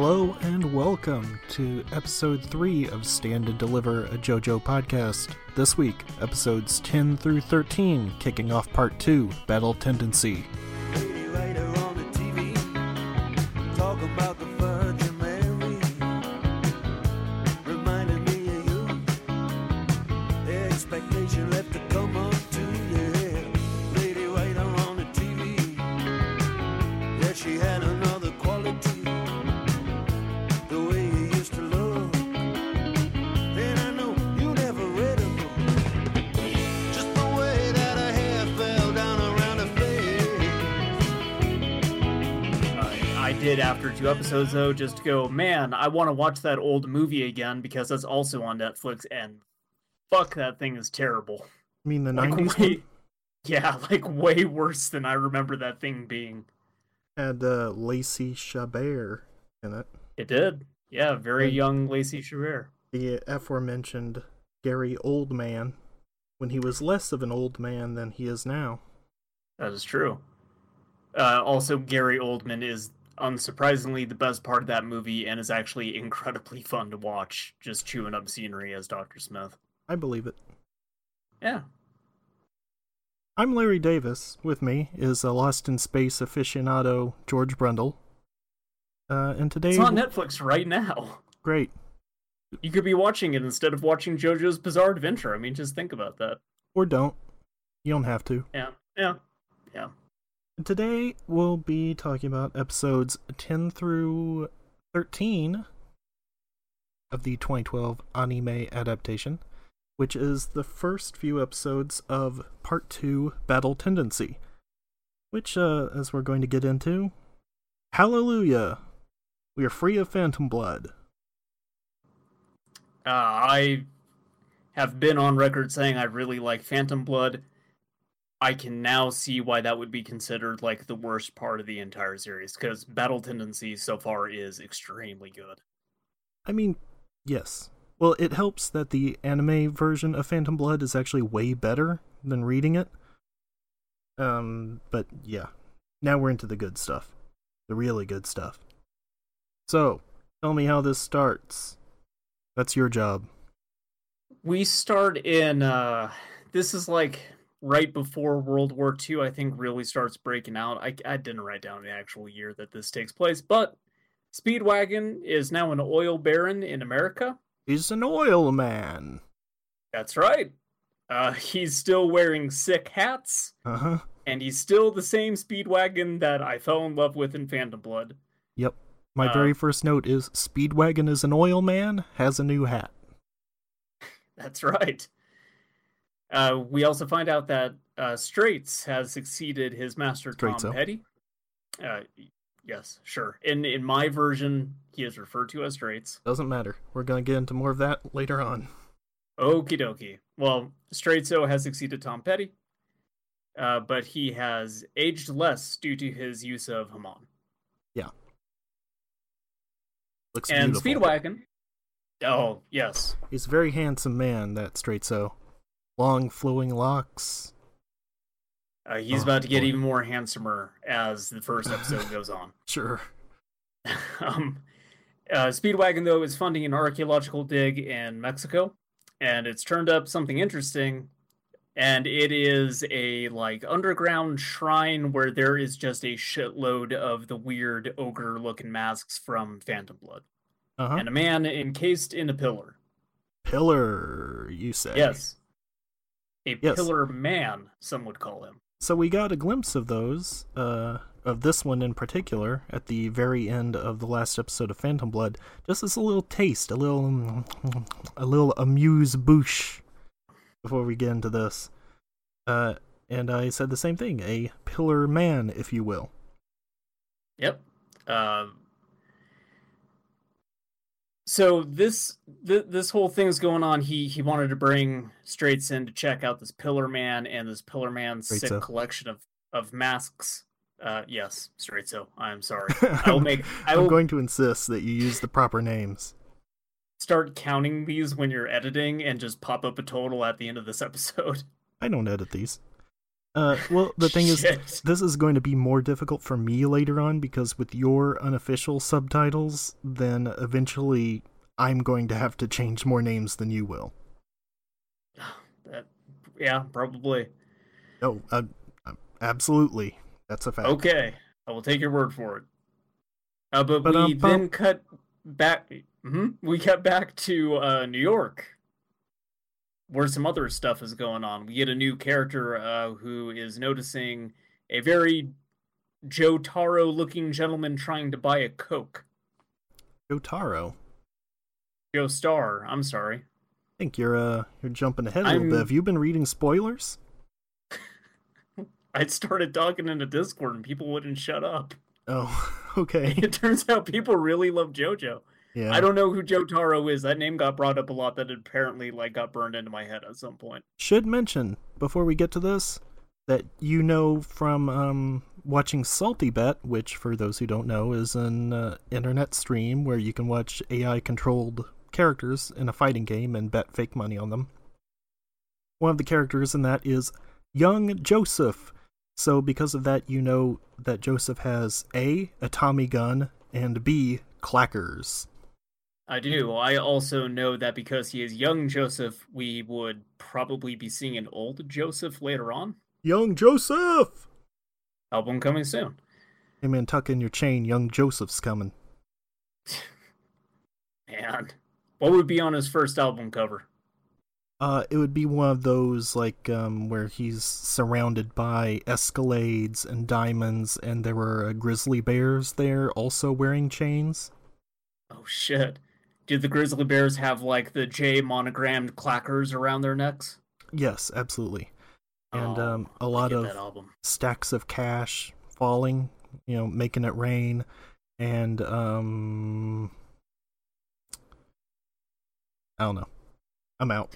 Hello and welcome to episode 3 of Stand and Deliver, a JoJo podcast. This week, episodes 10 through 13, kicking off part 2 Battle Tendency. After two episodes though, just go, man, I want to watch that old movie again because that's also on Netflix, and fuck, that thing is terrible. I mean, the Like, 90s way, yeah, like way worse than I remember that thing being. had uh, Lacey Chabert in it. It did, yeah, very Right. young Lacey Chabert. The aforementioned Gary Oldman, when he was less of an old man than he is now. That is true. Uh, also, Gary Oldman is unsurprisingly the best part of that movie, and is actually incredibly fun to watch. Just chewing up scenery as Doctor Smith. I believe it. Yeah, I'm Larry Davis. With me is a Lost in Space aficionado, George Brundle. Uh, and today, it's on Netflix right now. great. You could be watching it instead of watching JoJo's Bizarre Adventure. I mean, just think about that. Or don't. You don't have to. Yeah, yeah, yeah. Today we'll be talking about episodes 10 through 13 of the 2012 anime adaptation, which is the first few episodes of Part 2 Battle Tendency, which, uh, as we're going to get into, hallelujah! We are free of phantom blood. Uh, I have been on record saying I really like Phantom Blood. I can now see why that would be considered like the worst part of the entire series because Battle Tendency so far is extremely good. I mean, yes. Well, it helps that the anime version of Phantom Blood is actually way better than reading it. Um, but yeah. Now we're into the good stuff. The really good stuff. So, tell me how this starts. That's your job. We start in uh this is like right before World War II, I think really starts breaking out. I I didn't write down the actual year that this takes place, but Speedwagon is now an oil baron in America. He's an oil man. That's right. Uh he's still wearing sick hats, Uh huh. and he's still the same Speedwagon that I fell in love with in Phantom Blood. Yep. My Uh, very first note is Speedwagon is an oil man, has a new hat. That's right. Uh, we also find out that uh, Straits has succeeded his master Tom Straitso. Petty. Uh, yes, sure. In in my version, he is referred to as Straits. Doesn't matter. We're gonna get into more of that later on. Okie dokie. Well, Straitso has succeeded Tom Petty, uh, but he has aged less due to his use of Hamon. Yeah. Looks and beautiful. Speedwagon. Oh yes, He's a very handsome man, that Straitso. Long flowing locks. uh, he's Oh, about to get boy. even more handsomer as the first episode goes on. Sure. um, uh, Speedwagon, though, is funding an archaeological dig in Mexico, and it's turned up something interesting. And it is a like underground shrine where there is just a shitload of the weird ogre-looking masks from Phantom Blood, Uh huh. and a man encased in a pillar. Pillar, you say. Yes, a Yes. pillar man, some would call him. So we got a glimpse of those, uh, of this one in particular, at the very end of the last episode of Phantom Blood. Just as a little taste, a little, a little amuse bouche before we get into this. Uh, and I said the same thing, a pillar man, if you will. Yep. Uh, so this th- this whole thing's going on. He he wanted to bring Straits in to check out this Pillar Man and this Pillar Man's sick collection of of masks. Uh, yes, Straitso. I'm sorry. I will make. I I'm going to insist that you use the proper names. start counting these when you're editing and just pop up a total at the end of this episode. I don't edit these. Uh, well, the thing is, this is going to be more difficult for me later on because with your unofficial subtitles, then eventually I'm going to have to change more names than you will. That, yeah, probably. No, uh, uh, absolutely, that's a fact. Okay, I will take your word for it. Uh, but But, we um, then cut back. mhm, We cut back to uh, New York, where some other stuff is going on. We get a new character uh, who is noticing a very Jotaro-looking gentleman trying to buy a Coke. Jotaro, I Joestar, I'm sorry. I think you're uh you're jumping ahead a little I'm- bit. Have you been reading spoilers? I started talking in a Discord and people wouldn't shut up. Oh, okay. It turns out people really love JoJo. Yeah. I don't know who Jotaro is. That name got brought up a lot. That apparently like got burned into my head at some point. Should mention before we get to this that you know from um, watching SaltyBet, which for those who don't know is an uh, internet stream where you can watch AI controlled characters in a fighting game and bet fake money on them. One of the characters in that is young Joseph. So because of that, you know that Joseph has A, a Tommy gun, and B, clackers. I do. I also know that because he is young Joseph, we would probably be seeing an old Joseph later on. Young Joseph! Album coming soon. Hey man, tuck in your chain, young Joseph's coming. Man, what would be on his first album cover? Uh, it would be one of those like um where he's surrounded by Escalades and diamonds, and there were uh, grizzly bears there also wearing chains. Oh shit! Did the grizzly bears have like the J monogrammed clackers around their necks? Yes, absolutely. And Oh, um, a lot of album. stacks of cash falling, you know, making it rain, and um, I don't know. I'm out.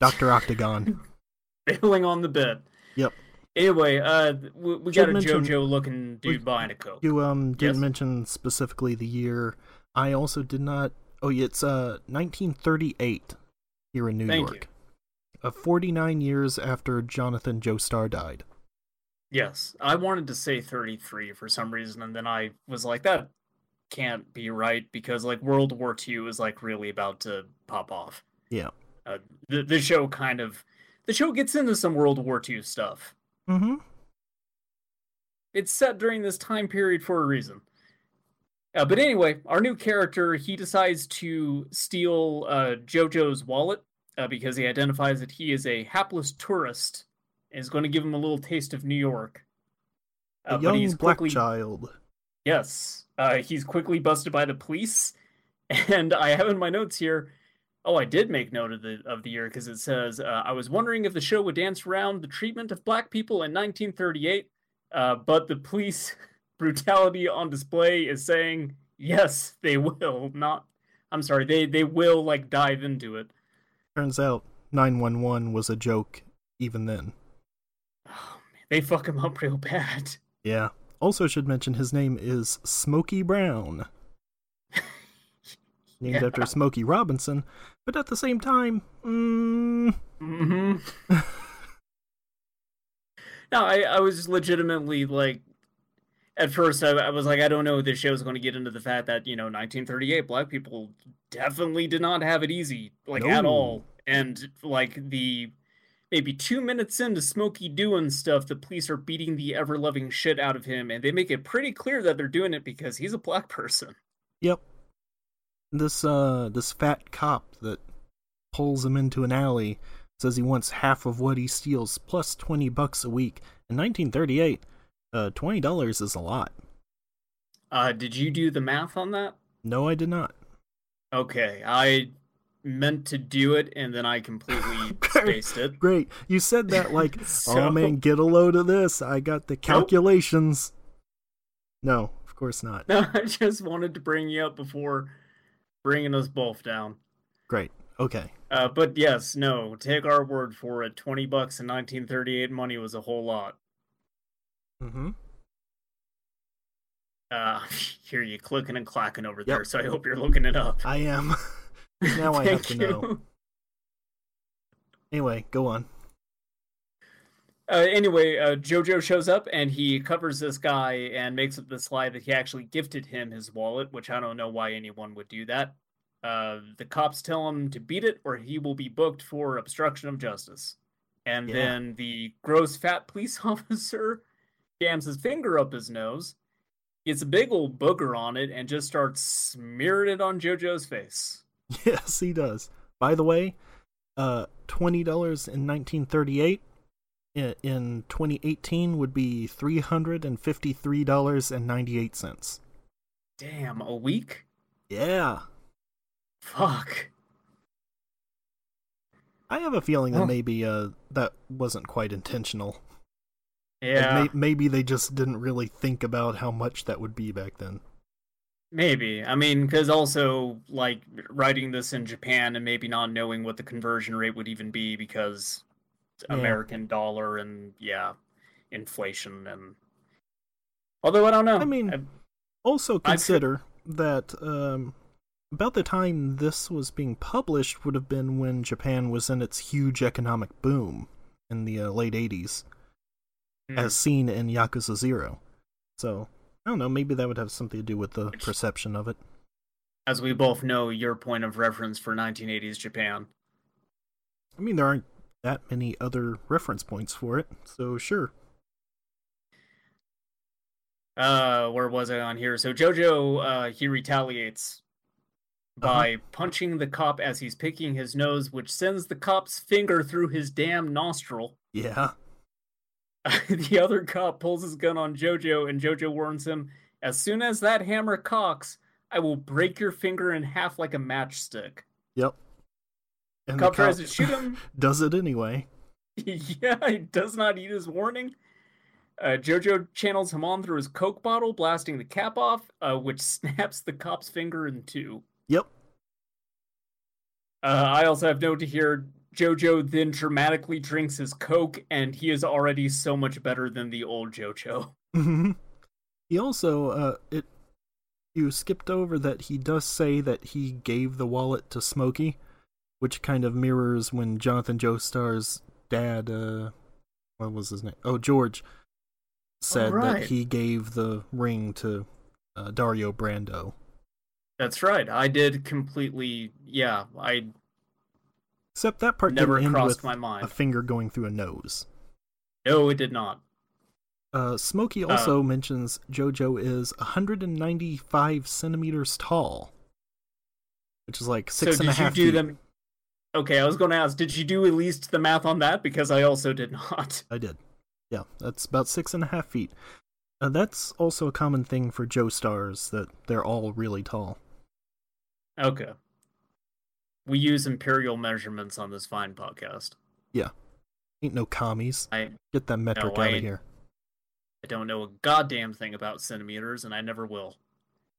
Doctor Octagon. Bailing on the bed. Yep. Anyway, uh, we, we got a mention- JoJo looking dude we- buying a coke. You um didn't Yes. mention specifically the year. I also did not. Oh, yeah, it's uh 1938 here in New Thank York. Uh, 49 years after Jonathan Joestar died. Yes, I wanted to say 33 for some reason, and then I was like, that can't be right because like World War II is like really about to pop off. Yeah. Uh, the the show kind of the show gets into some World War II stuff. Mm-hmm. It's set during this time period for a reason. Uh, but anyway, our new character he decides to steal uh, JoJo's wallet uh, because he identifies that he is a hapless tourist and is going to give him a little taste of New York. A Uh, young black quickly child. Yes. Uh, he's quickly busted by the police. And I have in my notes here. Oh, I did make note of the of the year because it says uh, I was wondering if the show would dance around the treatment of black people in 1938, uh, but the police brutality on display is saying yes, they will not. I'm sorry, they they will like dive into it. Turns out 911 was a joke even then. Oh, man, they fuck him up real bad. Yeah. Also should mention his name is Smokey Brown. Named Yeah. after Smokey Robinson, but at the same time, mm, hmm no, I, I was legitimately like, at first I, I was like, I don't know if this show is going to get into the fact that you know 1938 black people definitely did not have it easy like at all, and like the maybe two minutes into Smokey doing stuff, the police are beating the ever loving shit out of him, and they make it pretty clear that they're doing it because he's a black person. Yep. This uh this fat cop that pulls him into an alley says he wants half of what he steals plus 20 bucks a week. In 1938, uh $20 is a lot. Uh, did you do the math on that? No, I did not. Okay, I meant to do it and then I completely spaced it. Great. You said that like, So- "Oh man, get a load of this. I got the calculations." No, of course not. No, I just wanted to bring you up before bringing us both down. Great. Okay. Uh, but yes, no, take our word for it. 20 bucks in 1938 money was a whole lot. Mhm. Uh, hear you clicking and clacking over there, so I hope you're looking it up. I am. now I have to you. know. Anyway, go on. Uh, anyway, uh, Jojo shows up and he covers this guy and makes up this lie that he actually gifted him his wallet, which I don't know why anyone would do that. Uh, the cops tell him to beat it or he will be booked for obstruction of justice. And Yeah. then the gross fat police officer jams his finger up his nose, gets a big old booger on it, and just starts smearing it on Jojo's face. Yes, he does. By the way, uh, twenty dollars in nineteen thirty-eight. In 2018 would be three hundred and fifty-three dollars and ninety-eight cents. Damn, a week? Yeah, Fuck. I have a feeling that maybe uh that wasn't quite intentional. Like, Yeah. may- maybe they just didn't really think about how much that would be back then. Maybe. I mean, because also, like, writing this in Japan and maybe not knowing what the conversion rate would even be because Yeah. American dollar and, yeah, inflation and. Although I don't know. I mean- I- Also I've- consider that um, about the time this was being published would have been when Japan was in its huge economic boom in the uh, late 80s, hmm. as seen in Yakuza 0. So, I don't know, maybe that would have something to do with the perception of it. as we both know, your point of reference for 1980s Japan. I mean, there aren't that many other reference points for it, so sure. Uh, where was I on here? So Jojo, uh, he retaliates by punching the cop as he's picking his nose, which sends the cop's finger through his damn nostril. Yeah. the other cop pulls his gun on Jojo, and Jojo warns him, "As soon as that hammer cocks, I will break your finger in half like a matchstick." Yep. And Cop the tries to shoot him. does it anyway. yeah, he does not eat his warning. Uh, Jojo channels him on through his Coke bottle, blasting the cap off, uh, which snaps the cop's finger in two. Yep. Uh, I also have note to here Jojo then dramatically drinks his Coke, and he is already so much better than the old Jojo. hmm He also, uh, it, you skipped over that he does say that he gave the wallet to Smokey, which kind of mirrors when Jonathan Joestar's dad, uh, what was his name? Oh, George, said right. that he gave the ring to uh, Dario Brando. That's right. I did completely. Yeah, I Except that part never crossed with my a finger going through a nose. No, it did not. Uh, Smokey Oh. also mentions JoJo is 195 centimeters tall, which is like six so and a did you half do feet. them? Okay, I was going to ask, did you do at least the math on that? Because I also did not. I did. Yeah, that's about six and a half feet. Uh, that's also a common thing for Joestars that they're all really tall. Okay. We use imperial measurements on this fine podcast. Yeah. Ain't no commies. I Get that metric No, out of here. I don't know a goddamn thing about centimeters, and I never will.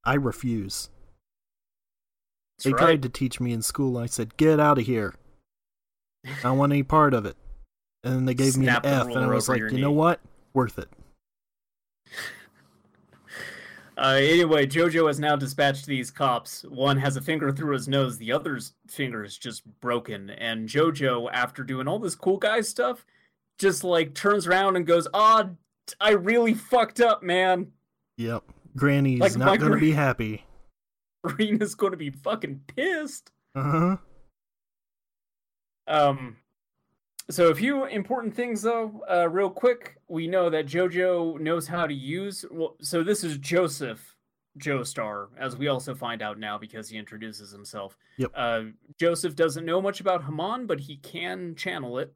I refuse. That's They right. tried to teach me in school. I said, "Get out of here. I don't want any part of it." And then they gave me an F, and I was like, "You know what? Worth it." Uh, anyway, Jojo has now dispatched these cops. One has a finger through his nose, the other's finger is just broken. And Jojo, after doing all this cool guy stuff, just like turns around and goes, "Ah, I really fucked up, man. Yep. Granny's Like not gonna be happy. Rena's going to be fucking pissed." Uh huh. Um, so a few important things though, uh, real quick. We know that JoJo knows how to use. Well, so this is Joseph Joestar, as we also find out now because he introduces himself. Yep. Uh, Joseph doesn't know much about Hamon, but he can channel it.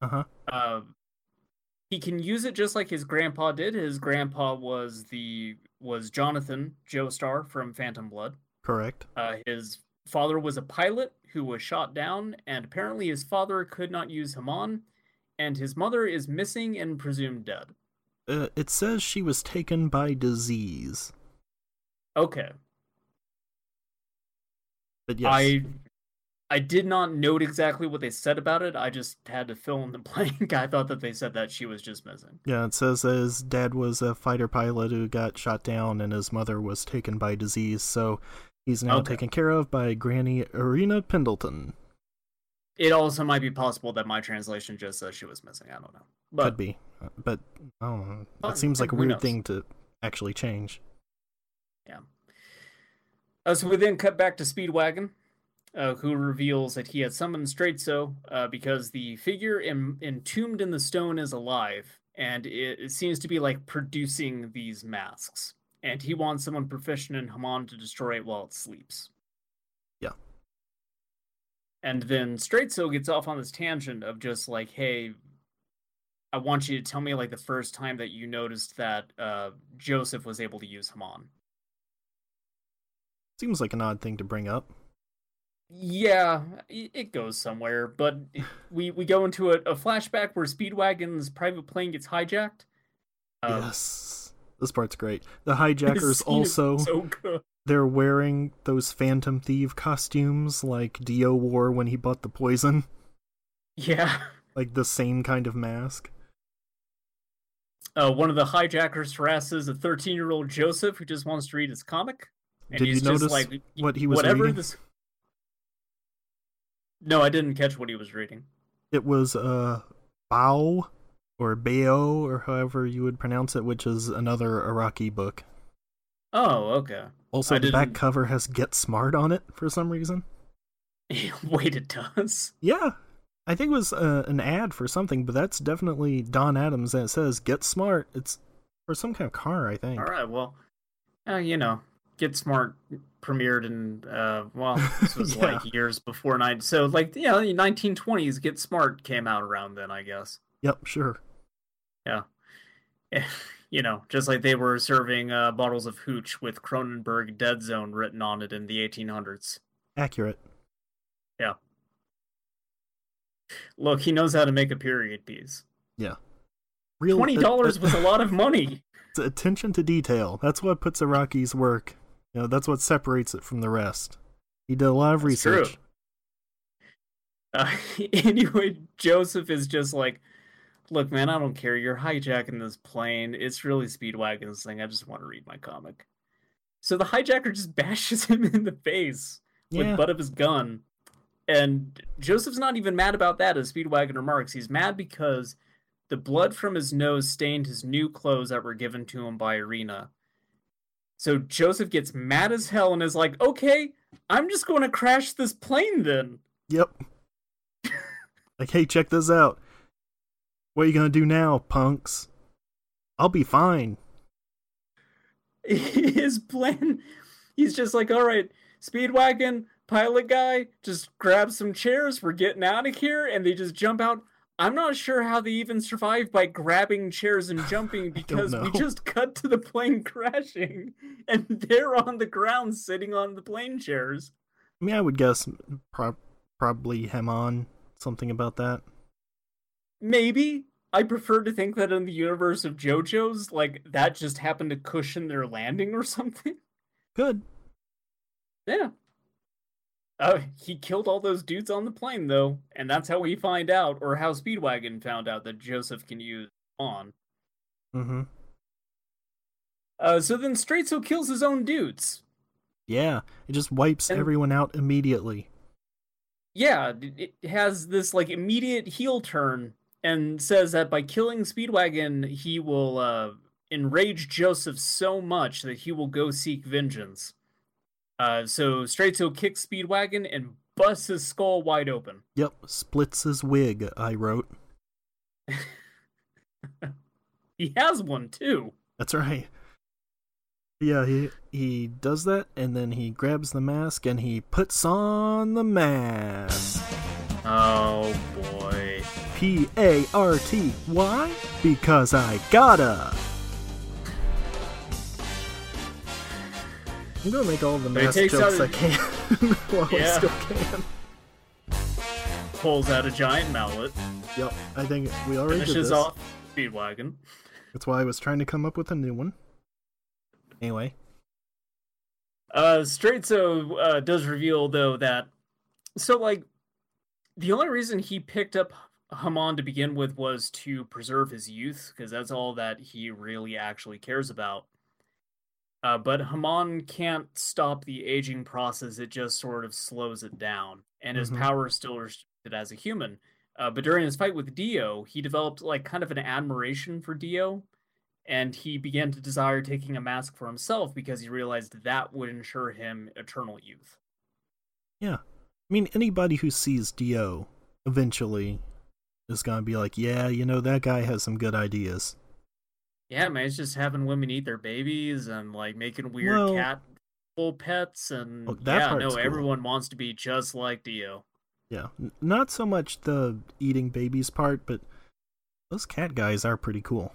Uh huh. Uh, he can use it just like his grandpa did. His grandpa was the was Jonathan Joestar from Phantom Blood. Correct. Uh, his father was a pilot who was shot down, and apparently his father could not use Hamon, and his mother is missing and presumed dead. Uh, it says she was taken by disease, Okay, but yes, I I did not note exactly what they said about it. I just had to fill in the blank. I thought that they said that she was just missing. yeah, it says that his dad was a fighter pilot who got shot down, and his mother was taken by disease. So he's now Okay. taken care of by Granny Erina Pendleton. it also might be possible that my translation just says she was missing. I don't know. But Could be, uh, but I don't know. That seems like a weird thing to actually change. Uh, so we then cut back to Speedwagon, uh, who reveals that he had summoned Straitso uh, because the figure entombed in the stone is alive, and it, it seems to be like producing these masks. And he wants someone proficient in Hamon to destroy it while it sleeps. Yeah. And then Straitso gets off on this tangent of just like, hey, I want you to tell me like the first time that you noticed that uh, Joseph was able to use Hamon. Seems like an odd thing to bring up. Yeah, it goes somewhere, but we we go into a, a flashback where Speedwagon's private plane gets hijacked. Um, yes, this part's great. The hijackers also so they're wearing those Phantom Thief costumes like Dio wore when he bought the poison, Yeah, like the same kind of mask. uh, one of the hijackers harasses a 13 year old Joseph who just wants to read his comic, and Did you notice just like what he was whatever reading? this. No, I didn't catch what he was reading. It was uh Bao or Bao or however you would pronounce it, which is another Araki book. Oh, okay. Also, I the back didn't- cover has "Get Smart" on it for some reason. Wait, it does. Yeah, I think it was uh, an ad for something, but that's definitely Don Adams. That says "Get Smart." It's for some kind of car, I think. All right, well, uh, you know, Get Smart premiered in uh well, this was Yeah. like years before nine. So like yeah, the 1920s Get Smart came out around then, I guess. Yep, sure. you know, just like they were serving uh, bottles of hooch with Cronenberg Dead Zone written on it in the 1800s. Accurate. Yeah. Look, he knows how to make a period piece. Yeah. Real Twenty dollars was a lot of money. It's attention to detail. That's what puts Araki's work. You know, that's what separates it from the rest. He did a lot of That's true. research. Uh, anyway, Joseph is just like, look, man, I don't care. You're hijacking this plane. It's really Speedwagon's thing. I just want to read my comic. So the hijacker just bashes him in the face with Yeah. butt of his gun. And Joseph's not even mad about that, as Speedwagon remarks. He's mad because the blood from his nose stained his new clothes that were given to him by Erina. So Joseph gets mad as hell and is like, okay, I'm just going to crash this plane then. Yep. like, hey, check this out. What are you gonna do now, punks? I'll be fine. his plan he's just like all right speedwagon pilot guy just grab some chairs we're getting out of here and they just jump out i'm not sure how they even survived by grabbing chairs and jumping because we just cut to the plane crashing and they're on the ground sitting on the plane chairs I mean, I would guess pro- probably Hamon, something about that. Maybe i prefer to think that in the universe of jojo's like that just happened to cushion their landing or something Good. Yeah. Uh, he killed all those dudes on the plane, though, and that's how we find out, or how Speedwagon found out that Joseph can use on. Mm-hmm. Uh, so then Straitso kills his own dudes. Yeah, it just wipes And- everyone out immediately. Yeah, it it has this like immediate heel turn and says that by killing Speedwagon, he will uh, enrage Joseph so much that he will go seek vengeance. Uh, so Straitso kicks Speedwagon and busts his skull wide open. Yep, splits his wig, I wrote. He has one too. That's right. Yeah, he he does that and then he grabs the mask and he puts on the mask. Oh boy. P A R T. Why? Because I gotta. I'm gonna make all the mask jokes out I can while I still can. Pulls out a giant mallet, Yep, I think we already did this. off Speedwagon. That's why I was trying to come up with a new one. Anyway, Uh, Straitso uh, does reveal though that so like the only reason he picked up Hamon to begin with was to preserve his youth because that's all that he really actually cares about. Uh, but Hamon can't stop the aging process; it just sort of slows it down, and his Mhm. power still res- as a human. Uh, but during his fight with Dio, he developed like kind of an admiration for Dio, and he began to desire taking a mask for himself because he realized that would ensure him eternal youth. Yeah. I mean, anybody who sees Dio eventually is going to be like, yeah, you know, that guy has some good ideas. Yeah, man, it's just having women eat their babies and like making weird Well- cat full pets and that yeah, no, cool. everyone wants to be just like Dio. Yeah. Not so much the eating babies part, but those cat guys are pretty cool.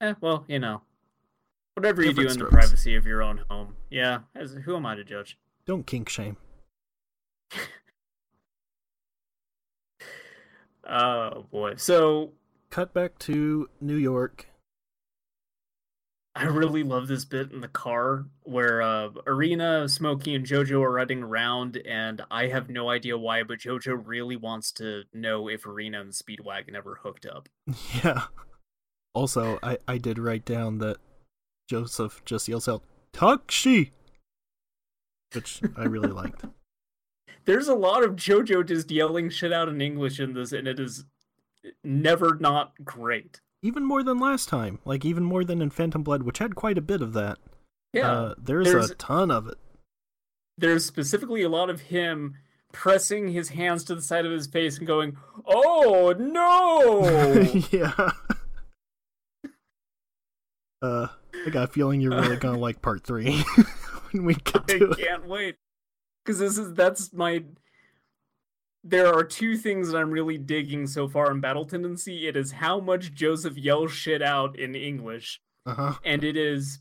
Eh, well, you know, whatever you do in Different the privacy of your own home. Yeah, as who am I to judge? Don't kink shame. Oh boy. So Cut back to New York. I really love this bit in the car where uh, Erina, Smokey, and JoJo are riding around, and I have no idea why, but JoJo really wants to know if Erina and Speedwagon ever hooked up. Yeah. Also, I, I did write down that Joseph just yells out, Taxi! Which I really liked. There's a lot of JoJo just yelling shit out in English in this, and it is never not great. Even more than last time. Like, even more than in Phantom Blood, which had quite a bit of that. Yeah. Uh, there's, there's- a ton of it. there's specifically a lot of him pressing his hands to the side of his face and going, "Oh no!" yeah. Uh, I got a feeling you're really gonna like part three when we get I to it. can't wait because this is that's my. There are two things that I'm really digging so far in Battle Tendency. It is how much Joseph yells shit out in English, Uh huh. and it is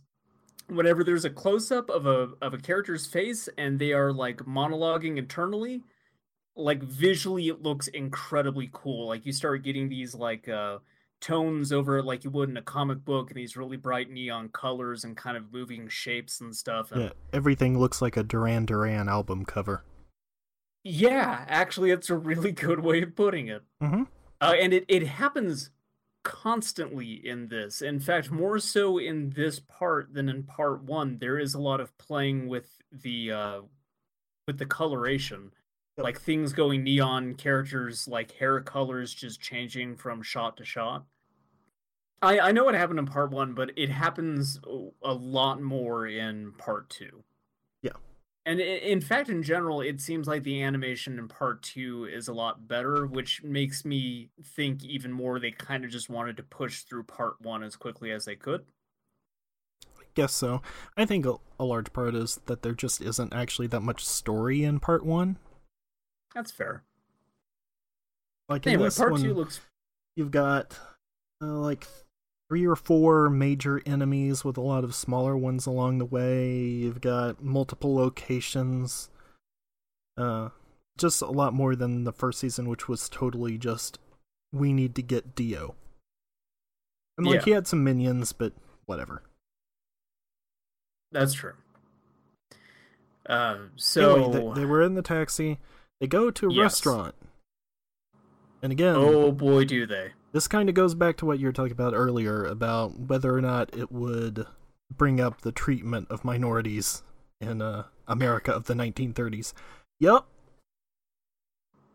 whenever there's a close up of a of a character's face and they are like monologuing internally like visually it looks incredibly cool like you start getting these like uh tones over it like you would in a comic book and these really bright neon colors and kind of moving shapes and stuff and Yeah, everything looks like a Duran Duran album cover. yeah actually it's a really good way of putting it Mm-hmm. Uh, and it, it happens constantly in this. In fact, more so in this part than in part one. There is a lot of playing with the uh, with the coloration, Yep. like things going neon, characters like hair colors just changing from shot to shot. I I know what happened in part one, but it happens a lot more in part two. Yeah. And in fact, in general, it seems like the animation in part two is a lot better, which makes me think even more they kind of just wanted to push through part one as quickly as they could. I guess so. I think a, a large part is that there just isn't actually that much story in part one. That's fair. Like in Anyway, this part one, two looks you've got uh, like three or four major enemies with a lot of smaller ones along the way. You've got multiple locations. Uh, just a lot more than the first season, which was totally just we need to get Dio. And like Yeah. he had some minions, but whatever. that's true. Uh, so anyway, they, they were in the taxi. They go to a Yes. restaurant. And again, oh boy, do they! This kind of goes back to what you were talking about earlier about whether or not it would bring up the treatment of minorities in uh, America of the 1930s. Yep.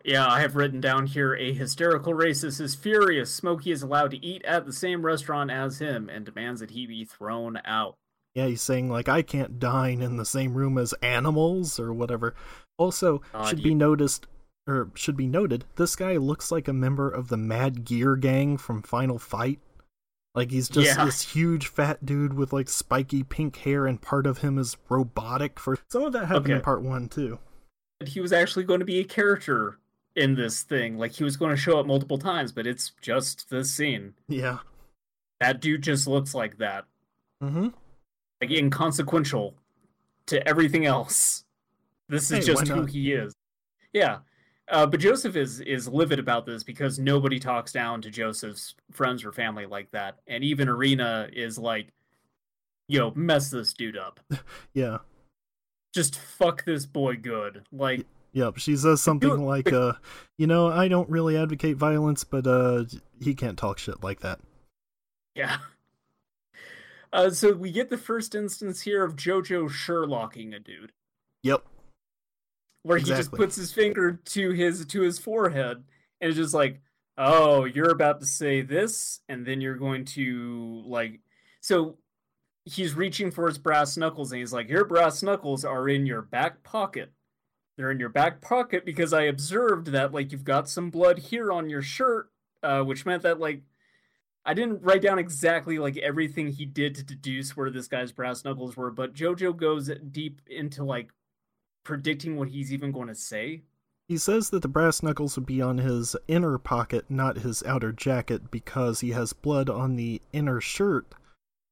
Yeah, I have written down here a hysterical racist is furious. Smokey is allowed to eat at the same restaurant as him and demands that he be thrown out. Yeah, he's saying like I can't dine in the same room as animals or whatever. Also, God, should you- be noticed or should be noted, this guy looks like a member of the Mad Gear gang from Final Fight. Like he's just Yeah. this huge fat dude with like spiky pink hair and part of him is robotic for some of that happened in part 1 too. He was actually going to be a character in this thing. Like he was going to show up multiple times, but it's just this scene. Yeah. That dude just looks like that. Mm-hmm. Like inconsequential to everything else. This is Hey, just who he is. Yeah. Uh, but Joseph is is livid about this because nobody talks down to Joseph's friends or family like that, and even Erina is like, "Yo, mess this dude up. Yeah. Just fuck this boy good." Like, Yep, she says something like, uh, you know, I don't really advocate violence, but uh, he can't talk shit like that. yeah. Uh, so we get the first instance here of JoJo Sherlocking a dude. Yep. Where he just puts his finger to his to his forehead and it's just like, "Oh, you're about to say this and then you're going to like so he's reaching for his brass knuckles and he's like, "Your brass knuckles are in your back pocket." They're in your back pocket because I observed that like you've got some blood here on your shirt, uh, which meant that like I didn't write down exactly like everything he did to deduce where this guy's brass knuckles were, but Jojo goes deep into like predicting what he's even going to say. He says that the brass knuckles would be on his inner pocket, not his outer jacket, because he has blood on the inner shirt,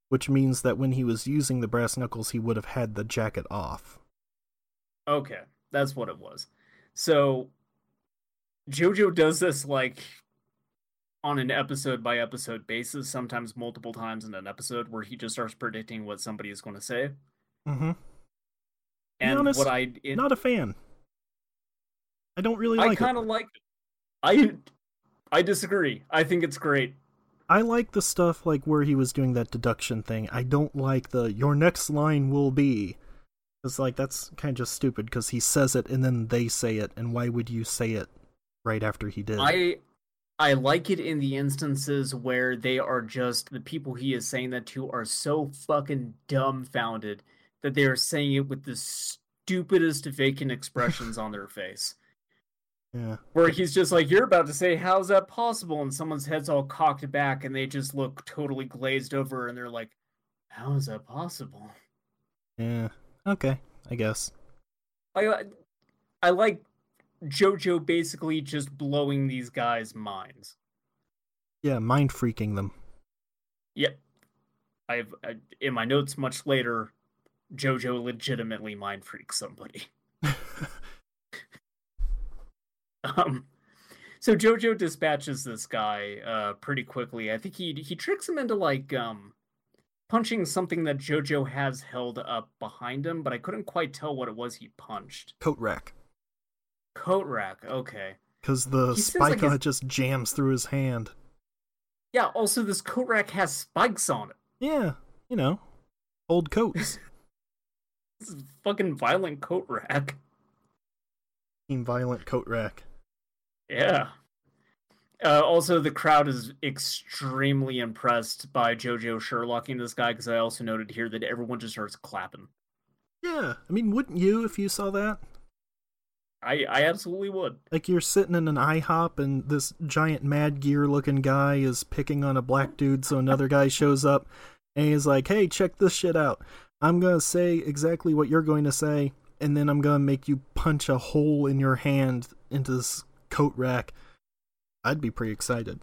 which means that when he was using the brass knuckles, he would have had the jacket off. Okay, that's what it was. So Jojo does this like on an episode by episode basis, sometimes multiple times in an episode, where he just starts predicting what somebody is going to say. Mm-hmm. And honest, what I it, Not a fan. I don't really Like I kind of like it. I I disagree. I think it's great. I like the stuff like where he was doing that deduction thing. I don't like the your next line will be. It's like that's kind of just stupid because he says it and then they say it, and why would you say it right after he did? I I like it in the instances where they are just the people he is saying that to are so fucking dumbfounded that they are saying it with the stupidest vacant expressions on their face. yeah. Where he's just like, You're about to say, How's that possible? And someone's head's all cocked back and they just look totally glazed over and they're like, How is that possible? Yeah. Okay. I guess. I I like JoJo basically just blowing these guys' minds. Yeah, mind freaking them. Yep. I've I, in my notes much later, JoJo legitimately mind freaks somebody. Um, so JoJo dispatches this guy uh pretty quickly. I think he he tricks him into like um punching something that JoJo has held up behind him, but I couldn't quite tell what it was he punched. Coat rack. Coat rack. Okay. Because the He spike like, on his- it just jams through his hand. Yeah. Also, this coat rack has spikes on it. Yeah, you know, old coats. This is fucking violent coat rack. Team violent coat rack. Yeah. Uh, also, the crowd is extremely impressed by JoJo Sherlocking this guy because I also noted here that everyone just starts clapping. Yeah, I mean, wouldn't you if you saw that? I I absolutely would. Like you're sitting in an IHOP and this giant Mad Gear looking guy is picking on a black dude, so another guy shows up and he's like, "Hey, check this shit out. I'm gonna say exactly what you're going to say, and then I'm gonna make you punch a hole in your hand into this coat rack." I'd be pretty excited.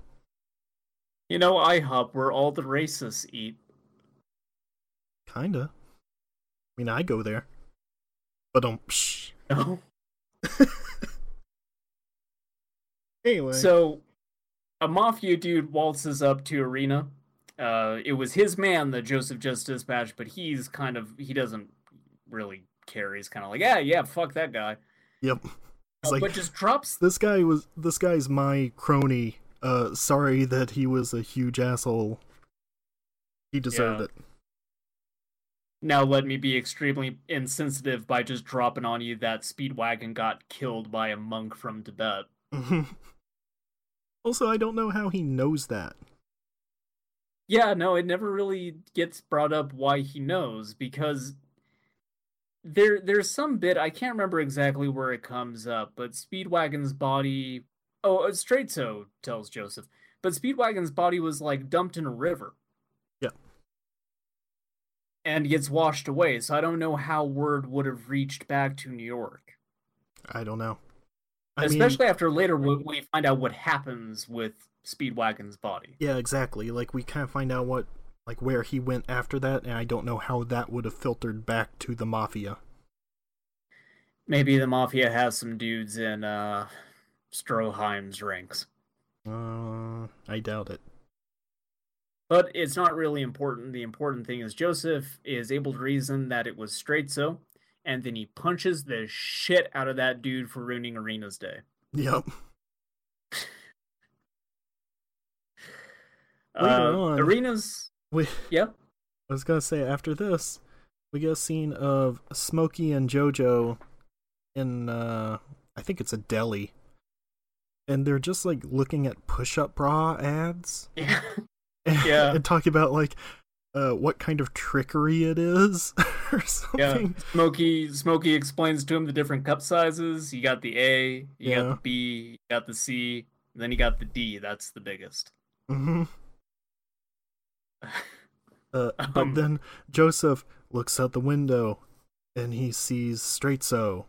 You know, IHOP, where all the racists eat. Kinda. I mean, I go there, but um. Psh. No. Anyway, So, a mafia dude waltzes up to Erina. Uh, it was his man that Joseph just dispatched, but he's kind of he doesn't really care. He's kind of like, yeah, yeah, fuck that guy. yep. Uh, like but just drops this guy was this guy's my crony. Uh, sorry that he was a huge asshole. He deserved Yeah. it. Now let me be extremely insensitive by just dropping on you that Speedwagon got killed by a monk from Tibet. also, I don't know how he knows that. Yeah, no, it never really gets brought up why he knows because there there's some bit I can't remember exactly where it comes up, but Speedwagon's body oh uh, Straitso tells Joseph. But Speedwagon's body was like dumped in a river. Yeah. And gets washed away, so I don't know how word would have reached back to New York. I don't know. I Especially mean, after later we, we find out what happens with Speedwagon's body. yeah, exactly. Like we kind of find out what, like where he went after that, and I don't know how that would have filtered back to the mafia. Maybe the mafia has some dudes in uh Stroheim's ranks. Uh, I doubt it. But it's not really important. The important thing is Joseph is able to reason that it was Straitso, and then he punches the shit out of that dude for ruining Erina's day. Yep. Uh, on- Erina's We. yeah. I was gonna say after this, we get a scene of Smokey and JoJo in uh I think it's a deli. And they're just like looking at push-up bra ads. Yeah. And, Yeah. and talking about like uh what kind of trickery it is or something. Yeah. Smokey Smokey explains to him the different cup sizes. You got the A, you Yeah. got the B, you got the C, and then you got the D. That's the biggest. hmm Uh, but Um, then Joseph looks out the window and he sees Straitso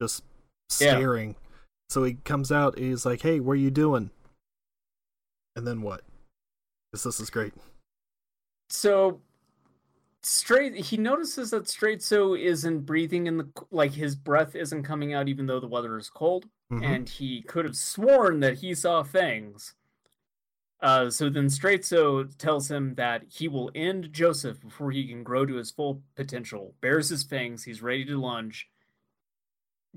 just staring. Yeah. So he comes out he's like, Hey, what are you doing? And then what? 'Cause this is great. So straight he notices that Straitso isn't breathing in the like his breath isn't coming out even though the weather is cold. Mhm. and he could have sworn that he saw things. Uh so then Straitso tells him that he will end joseph before he can grow to his full potential bears his fangs he's ready to lunge.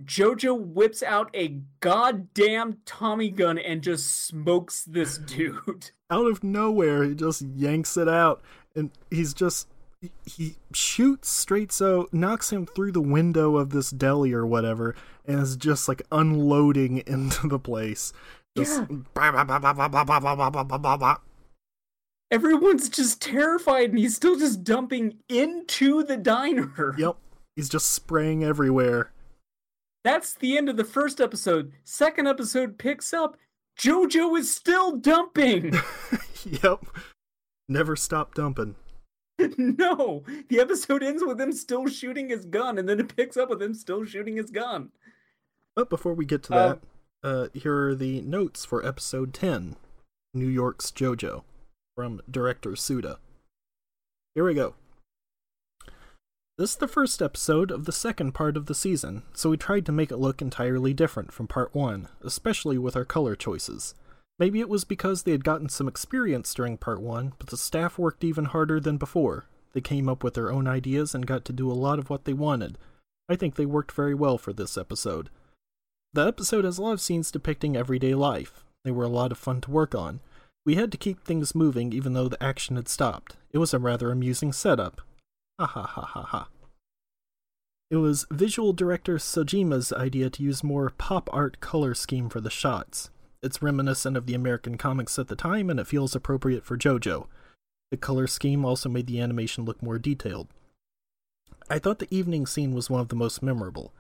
Jojo whips out a goddamn tommy gun and just smokes this dude. Out of nowhere, he just yanks it out and he's just. he- shoots Straitso knocks him through the window of this deli or whatever, and is just like unloading into the place. Just Everyone's just terrified and he's still just dumping into the diner. Yep. He's just spraying everywhere. That's the end of the first episode. Second episode picks up. Jojo is still dumping. yep. Never stop dumping. no, the episode ends with him still shooting his gun, and then it picks up with him still shooting his gun. But before we get to Uh, that, uh, here are the notes for episode 10 New York's JoJo from director Tsuda. Here we go. This is the first episode of the second part of the season, so we tried to make it look entirely different from part 1, especially with our color choices. Maybe it was because they had gotten some experience during part 1, but the staff worked even harder than before. They came up with their own ideas and got to do a lot of what they wanted. I think they worked very well for this episode. The episode has a lot of scenes depicting everyday life. They were a lot of fun to work on. We had to keep things moving even though the action had stopped. It was a rather amusing setup. Ha ha ha ha ha. It was visual director Sojima's idea to use more pop art color scheme for the shots. It's reminiscent of the American comics at the time and it feels appropriate for JoJo. The color scheme also made the animation look more detailed. I thought the evening scene was one of the most memorable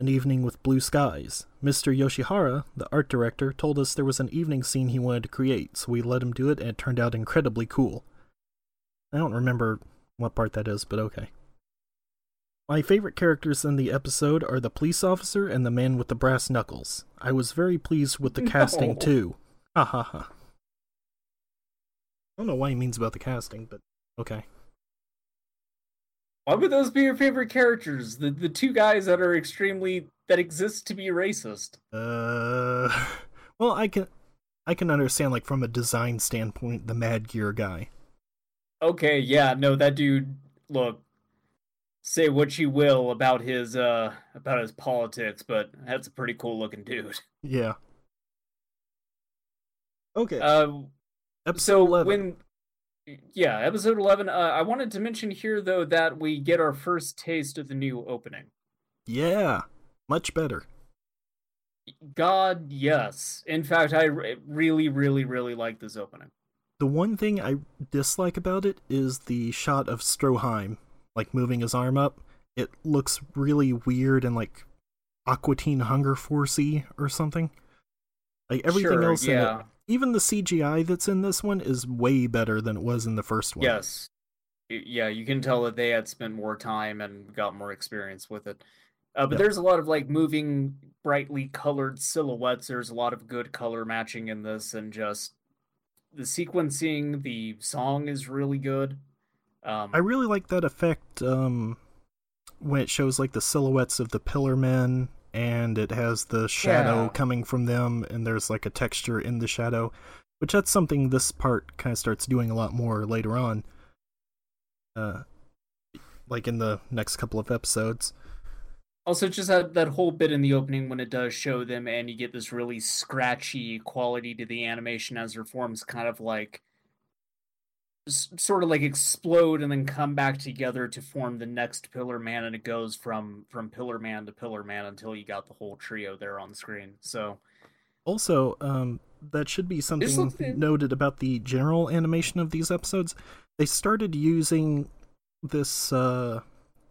an evening with blue skies. Mr. Yoshihara, the art director, told us there was an evening scene he wanted to create, so we let him do it and it turned out incredibly cool. I don't remember what part that is, but okay. My favorite characters in the episode are the police officer and the man with the brass knuckles. I was very pleased with the casting too. Ha ha ha. I don't know why he means about the casting, but okay. Why would those be your favorite characters? The the two guys that are extremely that exist to be racist. Uh, well, I can, I can understand like from a design standpoint, the Mad Gear guy. Okay, yeah, no, that dude. Look, say what you will about his uh about his politics, but that's a pretty cool looking dude. Yeah. Okay. Uh, Episode so eleven. when yeah episode 11 uh, i wanted to mention here though that we get our first taste of the new opening Yeah, much better. god yes in fact i really really really like this opening The one thing I dislike about it is the shot of Stroheim, like moving his arm up. It looks really weird and like Aqua Teen Hunger Forcey or something. Like everything Sure, else in it, even the CGI that's in this one is way better than it was in the first one. yes yeah you can tell that they had spent more time and got more experience with it uh, but Yeah. there's a lot of like moving brightly colored silhouettes there's a lot of good color matching in this and just the sequencing the song is really good um I really like that effect um, when it shows like the silhouettes of the pillar men and it has the shadow Yeah. coming from them and there's like a texture in the shadow, which that's something this part kind of starts doing a lot more later on. Uh, like in the next couple of episodes. Also, just that, that whole bit in the opening when it does show them, and you get this really scratchy quality to the animation as their forms kind of like sort of like explode and then come back together to form the next Pillar Man, and it goes from from Pillar Man to Pillar Man until you got the whole trio there on screen. So Also, um, that should be something looks- noted about the general animation of these episodes. They started using this uh,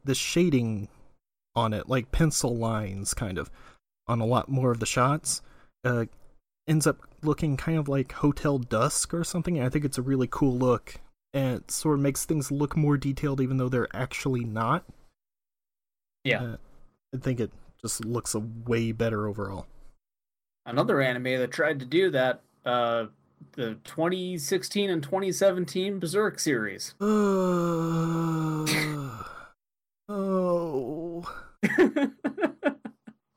this shading on it, like pencil lines, kind of, on a lot more of the shots. Uh, ends up looking kind of like Hotel Dusk or something. I think it's a really cool look, and it sort of makes things look more detailed, even though they're actually not. yeah, Uh, I think it just looks a way better overall. another anime that tried to do that. Uh, the 2016 and 2017 Berserk series. Uh, oh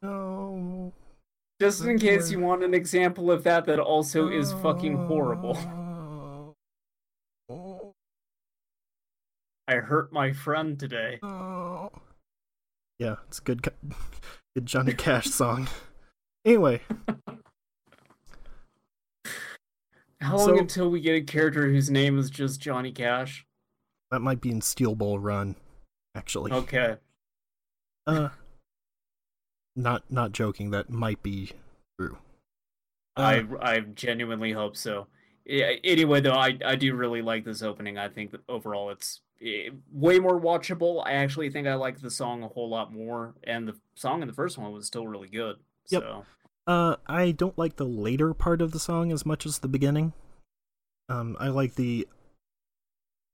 no! Just in case you want an example of that, that also is fucking horrible. I hurt my friend today. oh. Yeah, it's a good, good Johnny Cash song. Anyway, How long So- until we get a character whose name is just Johnny Cash? that might be in Steel Ball Run, actually. Okay. Uh, not not joking. That might be true. I Uh, I genuinely hope so. Yeah, anyway, though, I I do really like this opening. I think that overall it's way more watchable. I actually think I like the song a whole lot more, and the song in the first one was still really good. Yep. So Uh, I don't like the later part of the song as much as the beginning. Um, I like the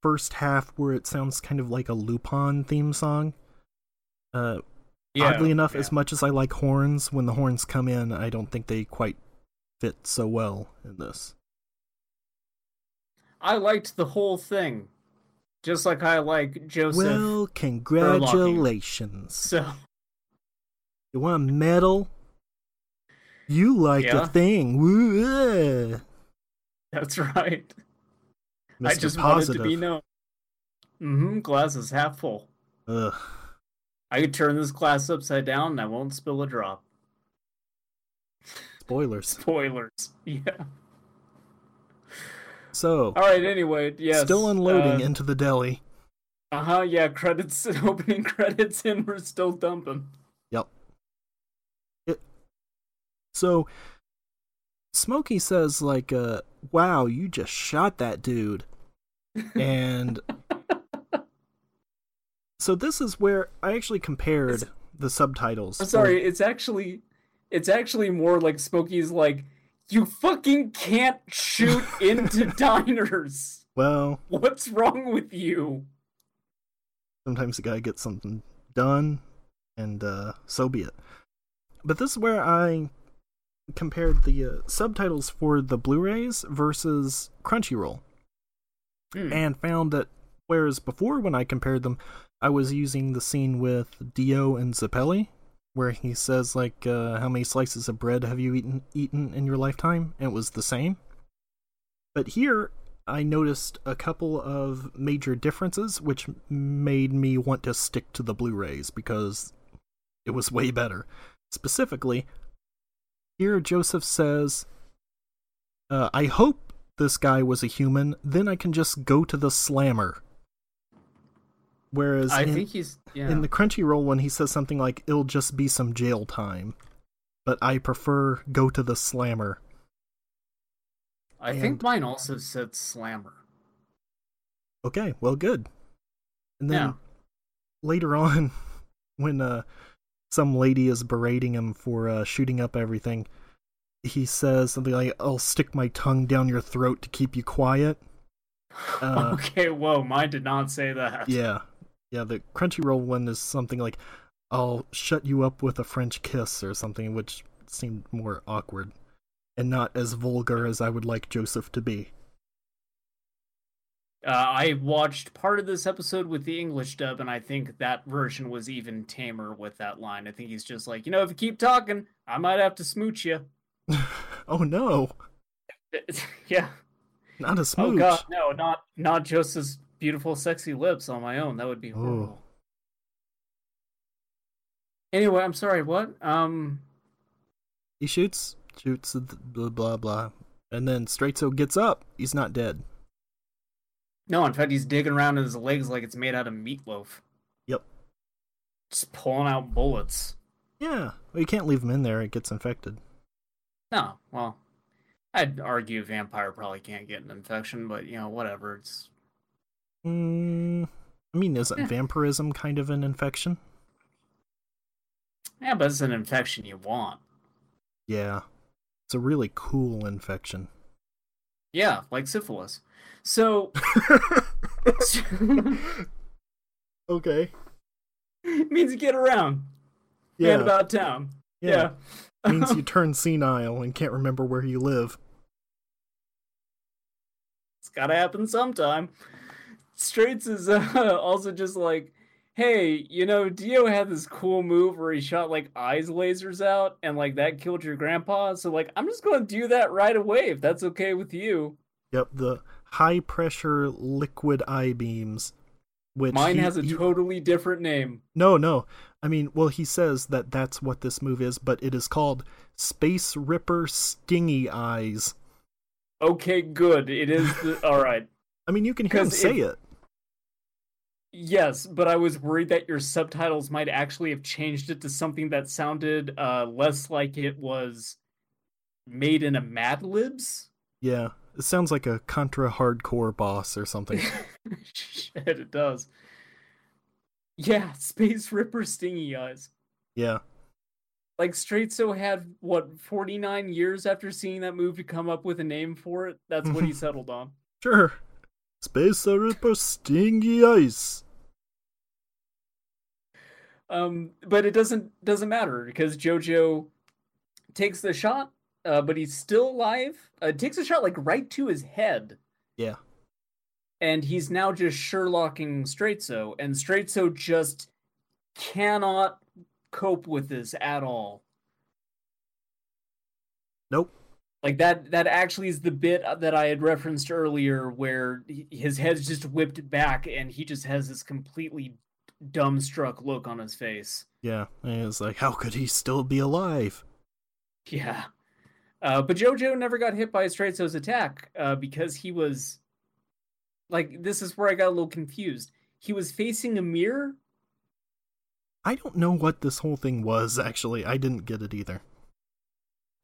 first half where it sounds kind of like a Lupin theme song. Uh, yeah, oddly enough, yeah. as much as I like horns, when the horns come in, I don't think they quite fit so well in this. I liked the whole thing, just like I like Joseph. Well, congratulations. so You want a medal? You like Yeah. the thing. Woo! that's right. I just Positive. wanted to be known. Mm-hmm. Glass is half full. Ugh. I could turn this glass upside down and I won't spill a drop. Spoilers. Spoilers. Yeah. So, All right. Anyway, yes. still unloading Uh into the deli. Uh huh. Yeah. Credits. Opening credits, and we're still dumping. Yep. It, so, Smokey says, like, uh, wow, you just shot that dude. And so this is where I actually compared It's- the subtitles. I'm sorry. It's actually, it's actually more like Smokey's like, you fucking can't shoot into diners. Well, What's wrong with you? sometimes the guy gets something done, and uh, so be it. But this is where I compared the uh, subtitles for the Blu-rays versus Crunchyroll, Hmm. and found that whereas before when I compared them, I was using the scene with Dio and Zeppeli, where he says like, uh, "How many slices of bread have you eaten eaten in your lifetime?" and it was the same. But here, I noticed a couple of major differences, which made me want to stick to the Blu-rays because it was way better. Specifically, here Joseph says, uh, "I hope this guy was a human. Then I can just go to the slammer." Whereas I in, think he's yeah. in the Crunchyroll one, he says something like, "It'll just be some jail time," but I prefer go to the slammer. I and- think mine also said slammer. Okay, well, good. And then Yeah. later on, when uh, some lady is berating him for uh, shooting up everything, he says something like, "I'll stick my tongue down your throat to keep you quiet." Uh, okay, whoa, mine did not say that. Yeah, yeah. The Crunchyroll one is something like, "I'll shut you up with a French kiss" or something, which seemed more awkward and not as vulgar as I would like Joseph to be. Uh, I watched part of this episode with the English dub, and I think that version was even tamer with that line. I think he's just like, you know, if you keep talking, I might have to smooch you. oh no, yeah. not a smooch. Oh god, no, not not Joseph's beautiful, sexy lips on my own. That would be Oh. horrible. Anyway, I'm sorry. What? Um. He shoots, shoots, blah blah blah, and then Straitso gets up. He's not dead. No, in fact, he's digging around in his legs like it's made out of meatloaf. Yep. Just pulling out bullets. Yeah, well, you can't leave him in there; it gets infected. No, well, I'd argue vampire probably can't get an infection, but you know, whatever. It's Mm, I mean, isn't Yeah. vampirism kind of an infection? yeah, but it's an infection you want. Yeah, it's a really cool infection. Yeah, like syphilis. So okay. means you get around, Yeah, man about town. yeah. Yeah. means you turn senile and can't remember where you live. It's gotta happen sometime. Straitso is uh, also just like, hey, you know, Dio had this cool move where he shot like eyes lasers out and like that killed your grandpa. So like, I'm just gonna do that right away if that's okay with you. Yep, the high pressure liquid eye beams. Which Mine he- has a he- totally different name. No, no. I mean, well, he says that that's what this move is, but it is called Space Ripper Stingy Eyes. Okay, good. It is the, all right. I mean, you can hear him say if- it. Yes, but I was worried that your subtitles might actually have changed it to something that sounded uh, less like it was made in a Mad Libs. Yeah, it sounds like a Contra Hard Corps boss or something. Shit, it does. Yeah, Space Ripper Stingy Eyes. yeah, Like Straitso had what 49 years after seeing that movie to come up with a name for it. That's what he settled on. sure. Space Ripper Stingy Eyes. Um, but it doesn't doesn't matter because JoJo takes the shot, uh, but he's still alive. Uh, takes a shot like right to his head, Yeah, and he's now just Sherlocking Straitso, and Straitso just cannot cope with this at all. nope. Like that that actually is the bit that I had referenced earlier where his head's just whipped back and he just has this completely dumbstruck look on his face. Yeah, and it's like, how could he still be alive? Yeah. Uh, but Jojo never got hit by Straitso's attack uh, because he was like this is where I got a little confused. He was facing a mirror. I don't know what this whole thing was, actually. I didn't get it either.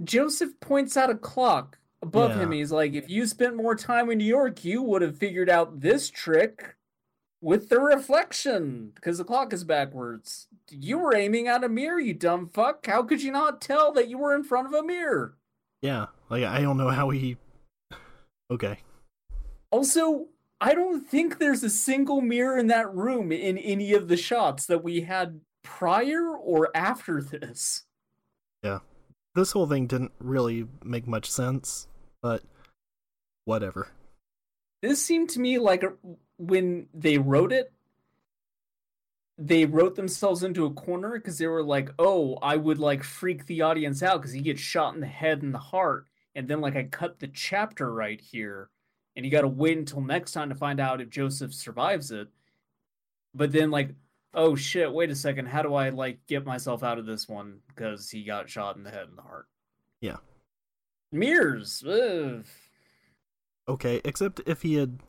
Joseph points out a clock above Yeah. him. He's like, if you spent more time in New York, you would have figured out this trick with the reflection because the clock is backwards. You were aiming at a mirror, you dumb fuck. How could you not tell that you were in front of a mirror? Yeah, like, I don't know how he. Okay. Also, I don't think there's a single mirror in that room in any of the shots that we had prior or after this. Yeah. This whole thing didn't really make much sense, but whatever. This seemed to me like a, when they wrote it, they wrote themselves into a corner because they were like, "Oh, I would like freak the audience out because he gets shot in the head and the heart, and then like I cut the chapter right here, and you got to wait until next time to find out if Joseph survives it." But then like, oh shit, wait a second, how do I like get myself out of this one because he got shot in the head and the heart? Yeah. Mirrors. Ugh. Okay, except if he had,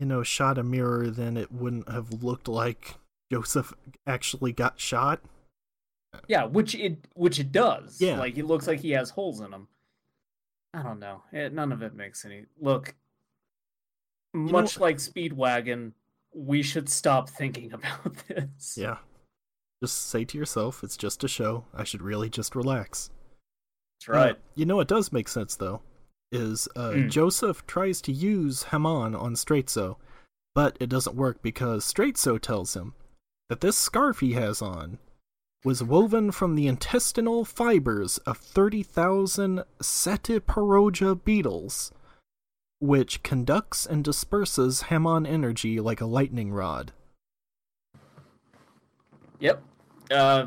you know, shot a mirror, then it wouldn't have looked like Joseph actually got shot. Yeah, which it which it does. Yeah. like it looks like he has holes in him. I don't know. It, none of it makes any look. know- Much like Speedwagon, we should stop thinking about this. Yeah. Just say to yourself, it's just a show. I should really just relax. that's right. Uh, you know it does make sense though is uh, Hmm. Joseph tries to use Hamon on Straitso, but it doesn't work because Straitso tells him that this scarf he has on was woven from the intestinal fibers of 30,000 Setiparoja beetles, which conducts and disperses Hamon energy like a lightning rod. Yep. Uh,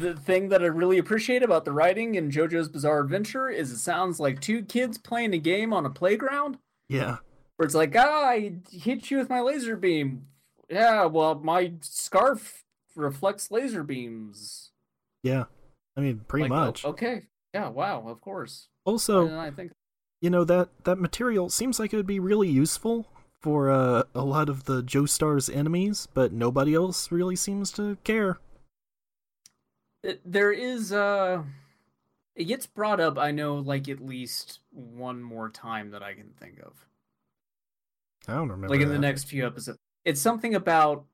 the thing that I really appreciate about the writing in JoJo's Bizarre Adventure is it sounds like two kids playing a game on a playground. Yeah, where it's like, ah, I hit you with my laser beam. Yeah, well, my scarf reflects laser beams. yeah. I mean, pretty Like, oh, much. okay. Yeah. Wow. Of course. Also, and I think you know that that material seems like it would be really useful for uh, a lot of the Joestar's enemies, but nobody else really seems to care. There is uh it gets brought up i know like at least one more time that i can think of. I don't remember. like in the next few episodes. It's something about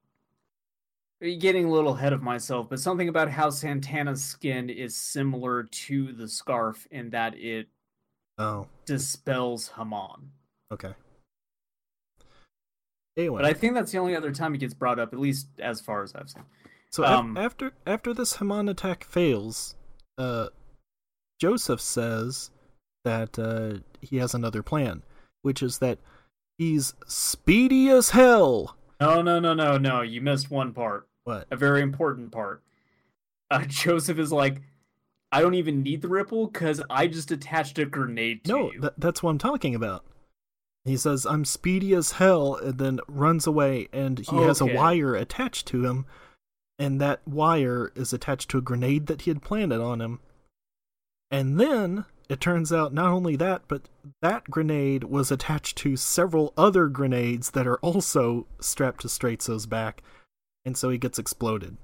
getting a little ahead of myself but something about how santana's skin is similar to the scarf in that it Oh, dispels Hamon. Okay. Anyway, but i think that's the only other time it gets brought up at least as far as i've seen so af- um, after after this Hamon attack fails, uh, Joseph says that uh, he has another plan, which is that he's speedy as hell. no no no no no you missed one part What? a very important part. Uh, Joseph is like, I don't even need the ripple because I just attached a grenade to No, you. th- that's what I'm talking about. He says, I'm speedy as hell, and then runs away, and he has a wire attached to him, and that wire is attached to a grenade that he had planted on him. And then it turns out not only that, but that grenade was attached to several other grenades that are also strapped to Straitso's back, and so he gets exploded.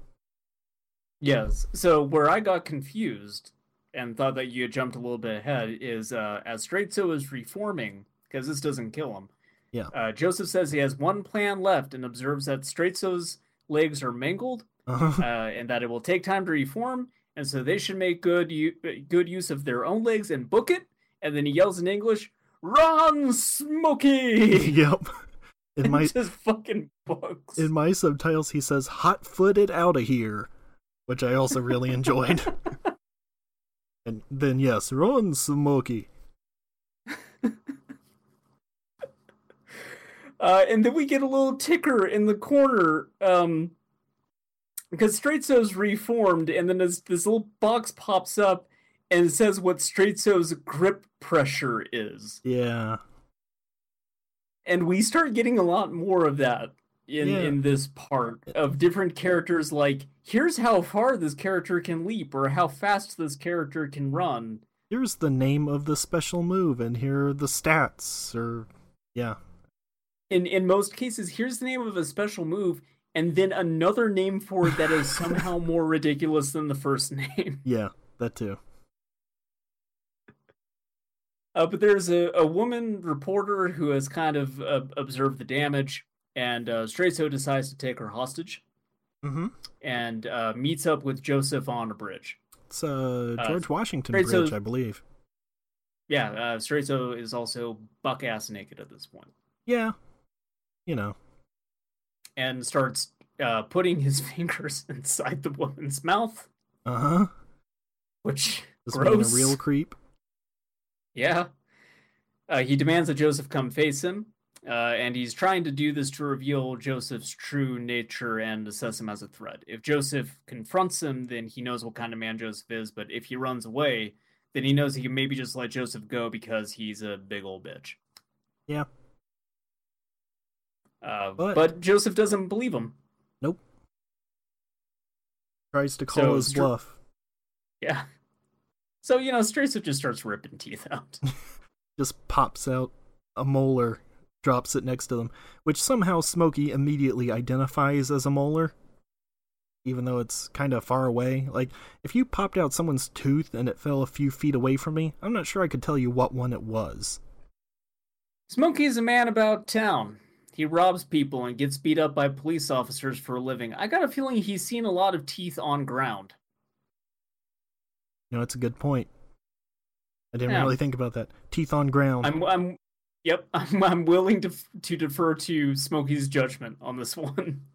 Yes. So where I got confused and thought that you had jumped a little bit ahead is uh, as Straitso is reforming, because this doesn't kill him. Yeah. Uh, Joseph says he has one plan left and observes that Straitso's legs are mangled uh, and that it will take time to reform, and so they should make good u- good use of their own legs and book it. And then he yells in English, "Run, Smokey!" yep. In my just fucking books. in my subtitles he says hot footed out of here which i also really enjoyed and then yes run smoky Uh, and then we get a little ticker in the corner, um, because Straitso's reformed, and then this, this little box pops up and it says what Straitso's grip pressure is, yeah and we start getting a lot more of that in Yeah. in this part of different characters. Like, here's how far this character can leap, or how fast this character can run. here's the name of the special move and here are the stats or yeah in in most cases here's the name of a special move and then another name for it that is somehow more ridiculous than the first name. Yeah that too. Uh, but there's a, a woman reporter who has kind of uh, observed the damage and uh, Straitso decides to take her hostage mm-hmm. and uh, meets up with Joseph on a bridge. it's uh Uh, george washington bridge i believe. Yeah, uh, Straitso is also buck ass naked at this point. Yeah. You know and starts uh, putting his fingers inside the woman's mouth, uh-huh which just being a real creep Yeah. Uh, he demands that Joseph come face him, uh, and he's trying to do this to reveal Joseph's true nature and assess him as a threat. If Joseph confronts him, then he knows what kind of man Joseph is, but if he runs away, then he knows he can maybe just let Joseph go because he's a big old bitch. yeah Uh, But- but... Joseph doesn't believe him. nope tries to call So his str- bluff Yeah. So, you know, Straight just starts ripping teeth out. just pops out a molar, drops it next to them, which somehow Smokey immediately identifies as a molar, even though it's kind of far away. Like, if you popped out someone's tooth and it fell a few feet away from me, I'm not sure I could tell you what one it was. Smokey's a man about town. He robs people and gets beat up by police officers for a living. I got a feeling he's seen a lot of teeth on ground. You know, it's a good point. I didn't Yeah. really think about that. Teeth on ground. I'm, I'm, yep, I'm, I'm willing to to defer to Smokey's judgment on this one.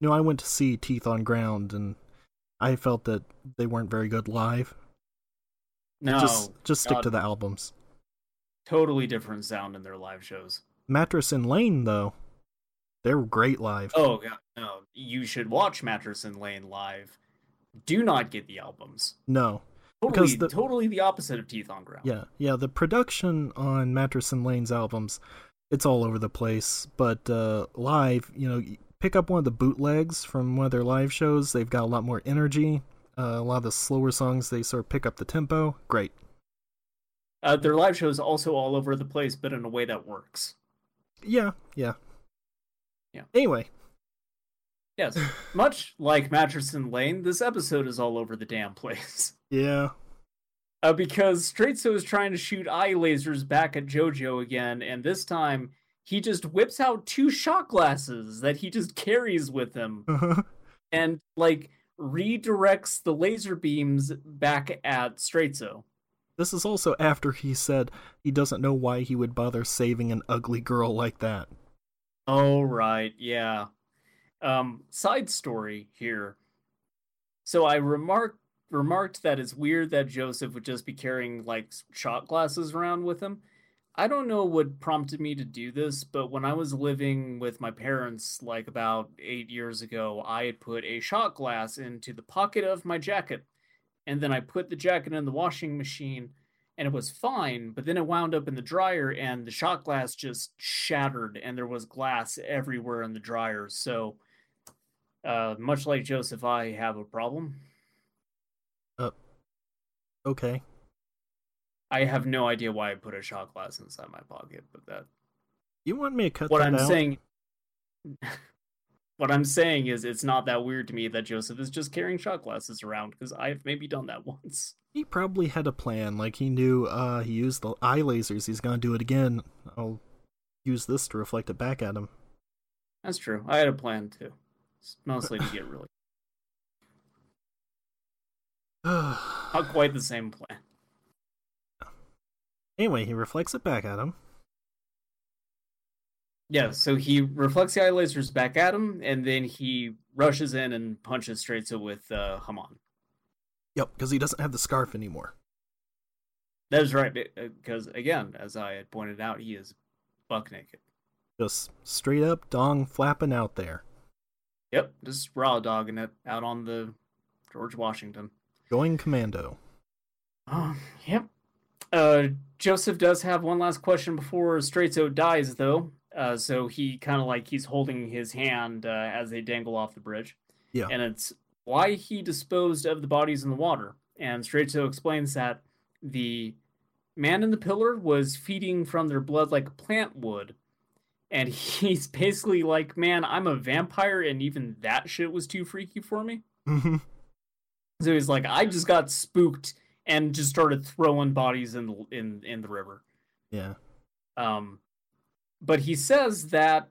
No, I went to see Teeth on Ground, and I felt that they weren't very good live. No, just just stick to the albums. totally different sound in their live shows. Mattress and Lane, though, they're great live. Oh god, no! You should watch Mattress and Lane live. Do not get the albums. No, Totally, Because the- totally the opposite of Teeth on Ground. Yeah, yeah. The production on Mattress and Lane's albums, it's all over the place. But uh, live, you know, pick up one of the bootlegs from one of their live shows. They've got a lot more energy. Uh, a lot of the slower songs, they sort of pick up the tempo. Great. Uh, their live shows also all over the place, but in a way that works. Yeah, yeah. Yeah. Anyway, Yes. Much like Matcherson Lane, this episode is all over the damn place. yeah. Uh, because Straitso is trying to shoot eye lasers back at JoJo again, and this time he just whips out two shot glasses that he just carries with him and like redirects the laser beams back at Straitso. This is also after he said he doesn't know why he would bother saving an ugly girl like that. Oh right, yeah. Um, side story here. So I remarked remarked that it's weird that Joseph would just be carrying like shot glasses around with him. I don't know what prompted me to do this, but when I was living with my parents like about 8 years ago, I had put a shot glass into the pocket of my jacket. And then I put the jacket in the washing machine and it was fine, but then it wound up in the dryer and the shot glass just shattered and there was glass everywhere in the dryer. So, uh, much like Joseph, I have a problem. Okay. I have no idea why I put a shot glass inside my pocket, but that You want me to cut what I'm out? saying what I'm saying is it's not that weird to me that Joseph is just carrying shot glasses around because I've maybe done that once. He probably had a plan. Like he knew uh he used the eye lasers. He's gonna do it again. I'll use this to reflect it back at him. That's true. I had a plan too. It's mostly to get really not quite the same plan. anyway, he reflects it back at him. Yeah, so he reflects the eye lasers back at him, and then he rushes in and punches Straitso with uh, Hamon. Yep, because he doesn't have the scarf anymore. That is right, because again, as I had pointed out, he is buck naked. Just straight up dong flapping out there. Yep, just raw dogging it out on the George Washington. Going commando. Oh, yep. Uh, Joseph does have one last question before Straitso dies, though. Uh, so he kind of like he's holding his hand uh, as they dangle off the bridge. Yeah. And it's why he disposed of the bodies in the water. And Straitso explains that the man in the pillar was feeding from their blood like a plant would. And he's basically like, man, I'm a vampire, and even that shit was too freaky for me. Mhm. So he's like, I just got spooked and just started throwing bodies in the in in the river. yeah. Um, but he says that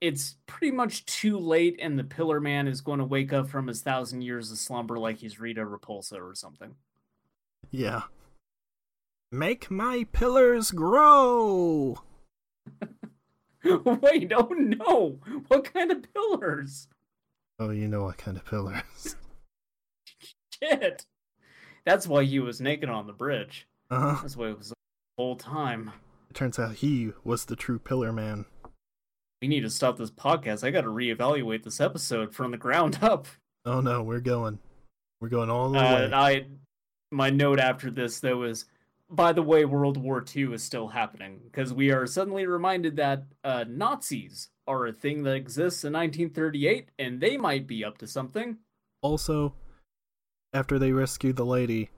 it's pretty much too late, and the Pillar Man is going to wake up from his thousand years of slumber like he's Rita Repulsa or something. Yeah. Make my pillars grow. Wait, oh no! What kind of pillars? Oh, you know what kind of pillars. Shit! That's why he was naked on the bridge. Uh-huh. That's why it was the whole time. Turns out he was the true pillar man. We need to stop this podcast. I got to reevaluate this episode from the ground up. Oh no, we're going. We're going all the Uh, way. I, my note after this though is, by the way, World War II is still happening because we are suddenly reminded that uh, Nazis are a thing that exists in 1938, and they might be up to something. Also, after they rescue the lady,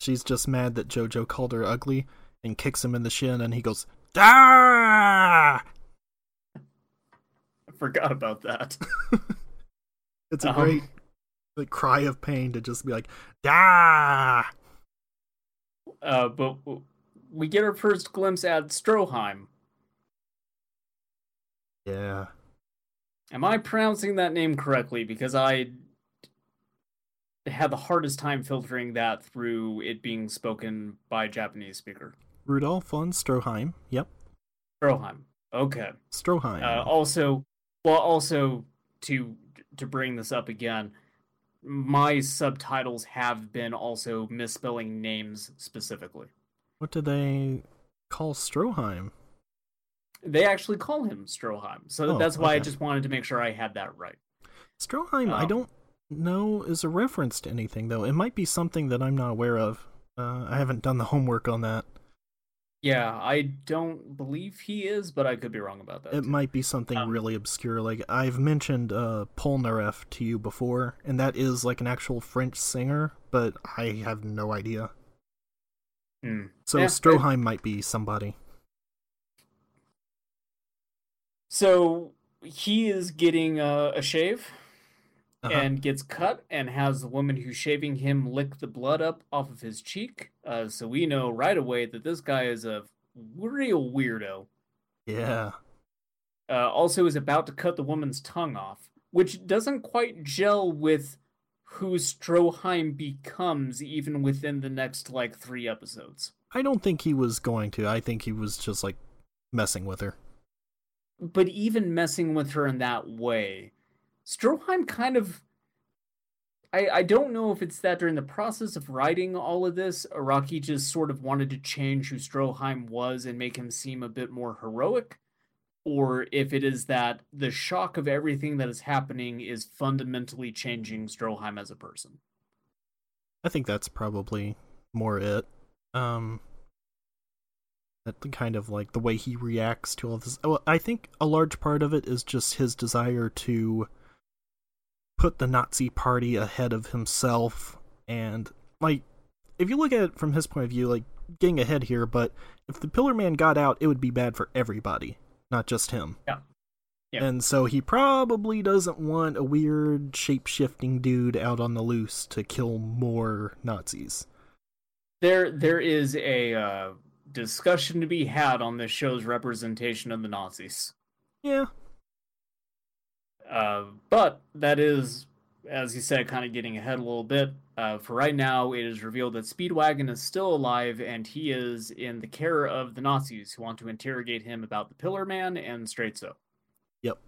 she's just mad that Jojo called her ugly and kicks him in the shin, and he goes, "Ah!" I forgot about that. It's a Um, great like cry of pain to just be like, "Ah!" Uh, but we get our first glimpse at Stroheim. Yeah. Am I pronouncing that name correctly? Because I had the hardest time filtering that through it being spoken by a Japanese speaker. Rudolph von Stroheim. Yep. Stroheim. Okay. Stroheim. Uh, also, well, also to to bring this up again, my subtitles have been also misspelling names specifically. what do they call Stroheim? They actually call him Stroheim, so Oh, that's why I just wanted to make sure I had that right. Stroheim, I Um, don't know is a reference to anything though. It might be something that I'm not aware of. Uh, I haven't done the homework on that. Yeah, I don't believe he is, but I could be wrong about that. It too. might be something Um, really obscure. Like I've mentioned uh, Polnareff to you before, and that is like an actual French singer, but I have no idea. Hmm. So Yeah, I- Stroheim might be somebody. So he is getting a, a shave Uh-huh. and gets cut and has the woman who's shaving him lick the blood up off of his cheek. Uh, so we know right away that this guy is a real weirdo. yeah. Uh, also is about to cut the woman's tongue off, which doesn't quite gel with who Stroheim becomes even within the next like three episodes. I don't think he was going to. I think he was just like messing with her. But even messing with her in that way, Stroheim kind of. I, I don't know if it's that during the process of writing all of this, Araki just sort of wanted to change who Stroheim was and make him seem a bit more heroic, or if it is that the shock of everything that is happening is fundamentally changing Stroheim as a person. I think that's probably more it. Um that kind of like the way he reacts to all this. I think a large part of it is just his desire to put the Nazi party ahead of himself and like if you look at it from his point of view like getting ahead here, but if the Pillar Man got out, it would be bad for everybody, not just him. Yeah. Yeah. And so he probably doesn't want a weird shape shifting dude out on the loose to kill more Nazis. There, there is a uh, discussion to be had on this show's representation of the Nazis. Yeah. Uh, but that is, as you said, kind of getting ahead a little bit. Uh, for right now, it is revealed that Speedwagon is still alive and he is in the care of the Nazis who want to interrogate him about the Pillar Man and Straitso. Yep.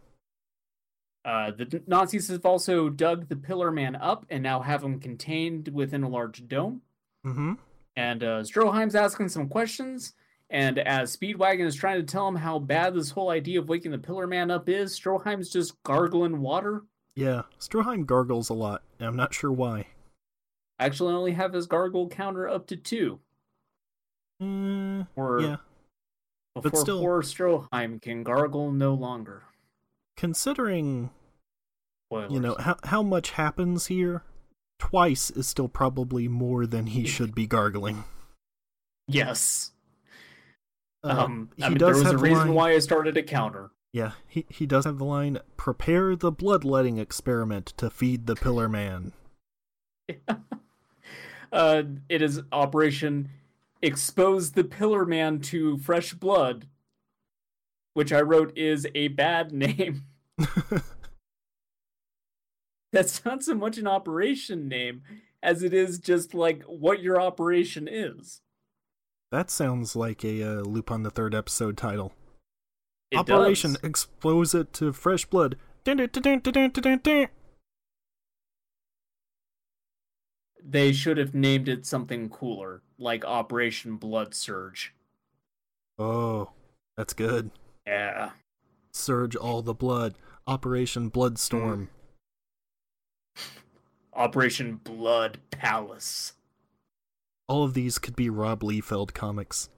Uh, the Nazis have also dug the Pillar Man up and now have him contained within a large dome. Mm-hmm. And uh, Stroheim's asking some questions. And as Speedwagon is trying to tell him how bad this whole idea of waking the Pillar Man up is, Stroheim's just gargling water. Yeah. Stroheim gargles a lot. and I'm not sure why. I actually only have his gargle counter up to two. Mm, Or yeah. before still- poor Stroheim can gargle no longer. Considering Spoilers. you know how how much happens here, twice is still probably more than he should be gargling. Yes. Um, Um, he I mean, there was a reason line- why I started a counter. Yeah, he he does have the line: "Prepare the bloodletting experiment to feed the Pillar Man." uh, it is Operation Expose the Pillar Man to Fresh Blood, which I wrote is a bad name. That's not so much an operation name as it is just like what your operation is. That sounds like a uh, Lupin the Third episode title. It Operation does. Expose it to fresh blood. They should have named it something cooler, like Operation Blood Surge. Oh, that's good. Yeah. Surge all the blood. Operation Bloodstorm. Operation Blood Palace. All of these could be Rob Liefeld comics.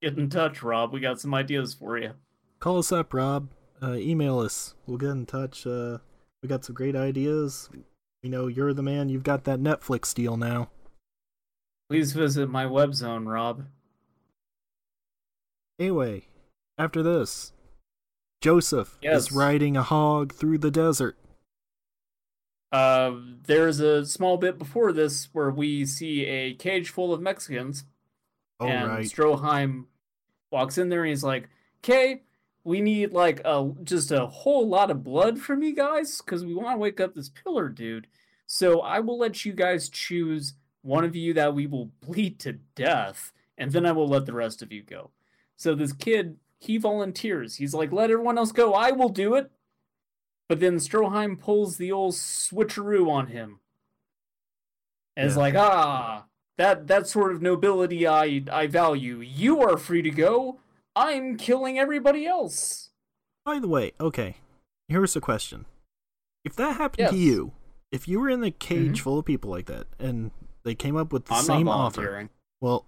Get in touch, Rob. We got some ideas for you. Call us up, Rob. Uh, email us. We'll get in touch. Uh, we got some great ideas. We know you're the man. You've got that Netflix deal now. Please visit my web zone, Rob. Anyway, after this, Joseph Yes. is riding a hog through the desert. Uh, there's a small bit before this where we see a cage full of Mexicans, Oh, and right. Stroheim walks in there and he's like, "Okay, we need like a just a whole lot of blood from you guys because we want to wake up this pillar dude. So I will let you guys choose one of you that we will bleed to death, and then I will let the rest of you go." So this kid he volunteers. He's like, "Let everyone else go. I will do it." But then Stroheim pulls the old switcheroo on him. And is like, ah, that that sort of nobility I I value. You are free to go. I'm killing everybody else. By the way, okay, here's a question. If that happened to you, if you were in a cage Mhm. full of people like that, and they came up with the I'm same offer, well,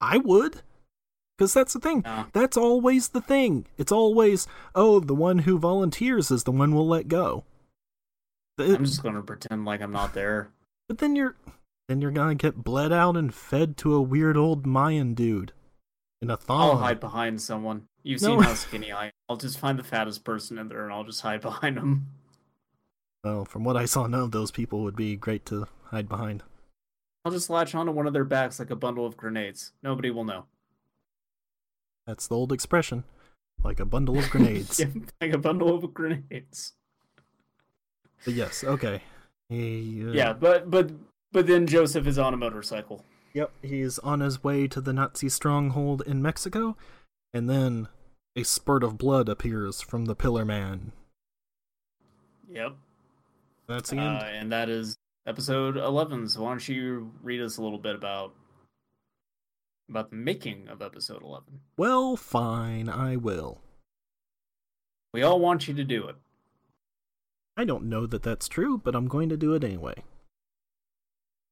I would. Because that's the thing. No. That's always the thing. It's always, oh, the one who volunteers is the one we'll let go. It- I'm just gonna pretend like I'm not there. But then you're then you're gonna get bled out and fed to a weird old Mayan dude in a thong. I'll hide behind someone. You've No. seen how skinny I am. I'll just find the fattest person in there and I'll just hide behind them. Well, from what I saw, none of those people would be great to hide behind. I'll just latch onto one of their backs like a bundle of grenades. Nobody will know. That's the old expression, like a bundle of grenades. Yeah, like a bundle of grenades. But yes, okay. He, uh, Yeah, but but but then Joseph is on a motorcycle. Yep, he's on his way to the Nazi stronghold in Mexico, and then a spurt of blood appears from the Pillar Man. Yep. That's the Uh, end. and that is episode 11. So why don't you read us a little bit about about the making of episode 11? Well, fine, I will. We all want you to do it. I don't know that that's true, but I'm going to do it anyway.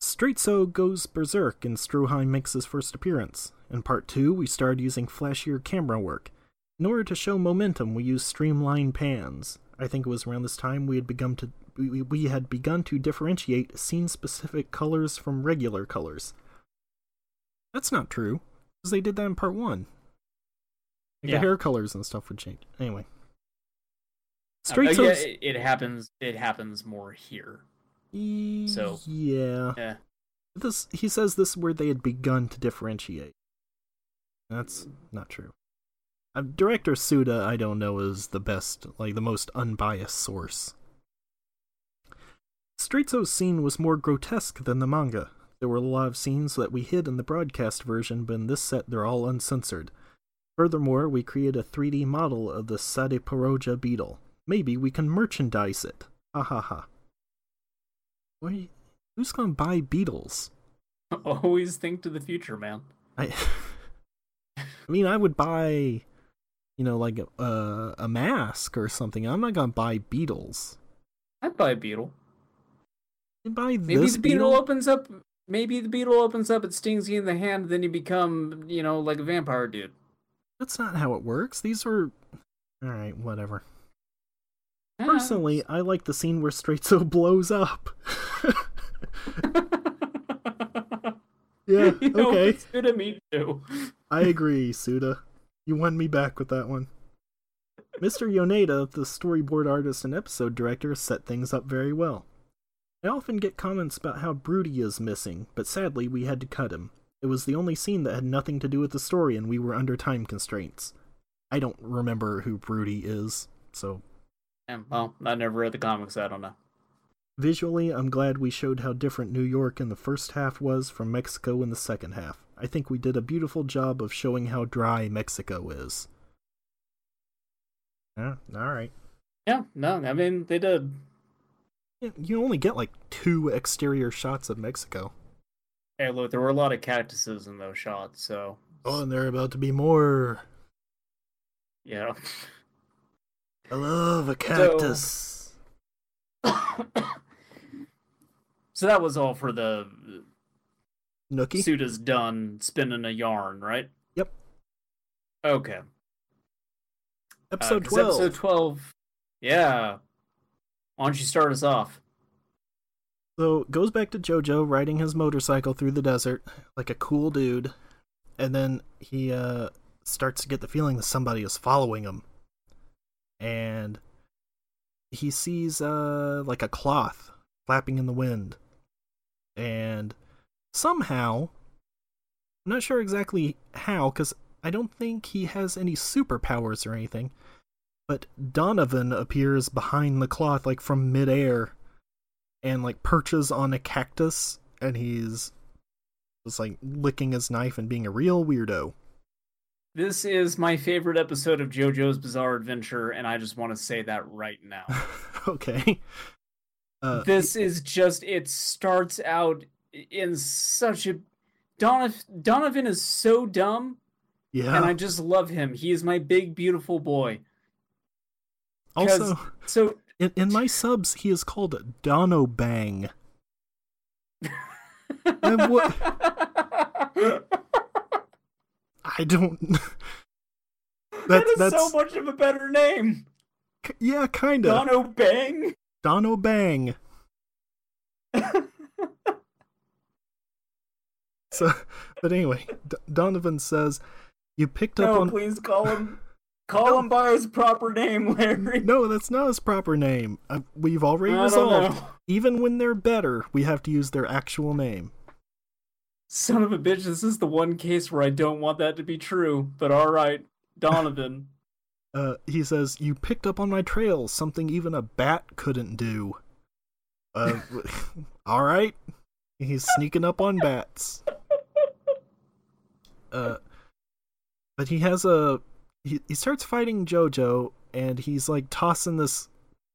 Straitso goes berserk and Stroheim makes his first appearance. In part 2, we started using flashier camera work. In order to show momentum, we used streamlined pans. I think it was around this time we had begun to we, we had begun to differentiate scene-specific colors from regular colors. That's not true, because they did that in part 1. Like, Yeah. The hair colors and stuff would change. Anyway. Uh, Straitso's... yeah, it, it happens. It happens more here. So- yeah, Yeah. this he says this is where they had begun to differentiate. That's not true. Uh, Director Tsuda, I don't know, is the best, like the most unbiased source. Straitso's scene was more grotesque than the manga. There were a lot of scenes that we hid in the broadcast version, but in this set they're all uncensored. Furthermore, we created a 3D model of the Sadeporoja beetle. Maybe we can merchandise it. Ha ha ha. You, who's gonna buy beetles? Always think to the future, man. I, I mean, I would buy, you know, like a a mask or something. I'm not gonna buy beetles. I'd buy a beetle. Buy Maybe the beetle, opens up. Maybe the beetle opens up. It stings you in the hand. Then you become, you know, like a vampire dude. That's not how it works. These are, all right, whatever. Yeah. Personally, I like the scene where Straitso blows up. yeah, you know, okay. Of me too. I agree, Tsuda. You won me back with that one. Mr. Yoneda, the storyboard artist and episode director, set things up very well. I often get comments about how Broody is missing, but sadly we had to cut him. It was the only scene that had nothing to do with the story and we were under time constraints. I don't remember who Broody is, so Yeah, well, I never read the comics. I don't know. Visually, I'm glad we showed how different New York in the first half was from Mexico in the second half. I think we did a beautiful job of showing how dry Mexico is. Yeah, alright. Yeah, no, I mean they did. You only get like two exterior shots of Mexico. Hey, look, there were a lot of cactuses in those shots, so Oh, and there are about to be more. yeah. I love a cactus. so that was all for the Nookie? Tsuda's done spinning a yarn, right? Yep. Okay. Uh, 12. Episode twelve. Yeah. Why don't you start us off? So goes back to Jojo riding his motorcycle through the desert like a cool dude, and then he uh starts to get the feeling that somebody is following him, and he sees uh like a cloth flapping in the wind, and somehow I'm not sure exactly how because I don't think he has any superpowers or anything, but Donovan appears behind the cloth like from midair and like perches on a cactus and he's just like licking his knife and being a real weirdo. This is my favorite episode of JoJo's Bizarre Adventure, and I just want to say that right now. okay. Uh, this is just it starts out in such a Donovan, Donovan is so dumb yeah. and I just love him. He is my big beautiful boy. Also, So in, in my subs, he is called Dono Bang. What- I don't. that That's that's so much of a better name. yeah, kinda Dono Bang. Dono Bang. So, but anyway, D- Donovan says, "You picked up no, on please call him Call him by his proper name, Larry. No, that's not his proper name. Uh, we've already I resolved. Even when they're better, we have to use their actual name. Son of a bitch, this is the one case where I don't want that to be true, but alright. Donovan. Uh, he says, You picked up on my trail, something even a bat couldn't do. Uh, alright. He's sneaking up on bats. Uh, but he has a. He, he starts fighting JoJo, and he's like tossing this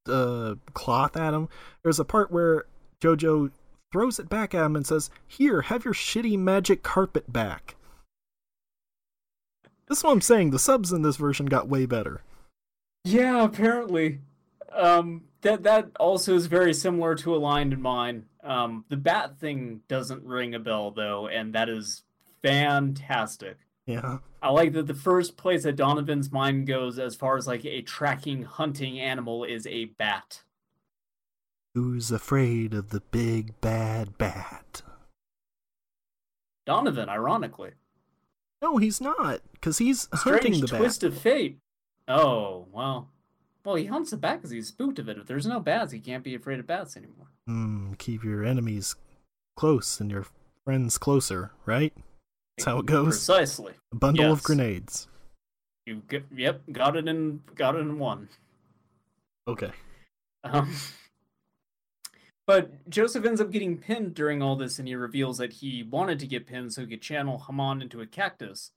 uh, cloth at him. There's a part where JoJo throws it back at him and says, Here, have your shitty magic carpet back. This is what I'm saying. The subs in this version got way better. Yeah, apparently. Um, that that also is very similar to a line in mine. Um, the bat thing doesn't ring a bell though, and that is fantastic. Yeah. I like that the first place that Donovan's mind goes as far as like a tracking hunting animal is a bat. Who's afraid of the big bad bat? Donovan, ironically. No, he's not, because he's hunting Strange the twist bat. of fate. Oh, well. Well, he hunts the bat because he's spooked of it. If there's no bats, he can't be afraid of bats anymore. Hmm, keep your enemies close and your friends closer, right? That's how it goes. Precisely. A bundle of grenades. You get, yep, got it in got it in one. Okay. Um, but Joseph ends up getting pinned during all this, and he reveals that he wanted to get pinned so he could channel Hamon into a cactus.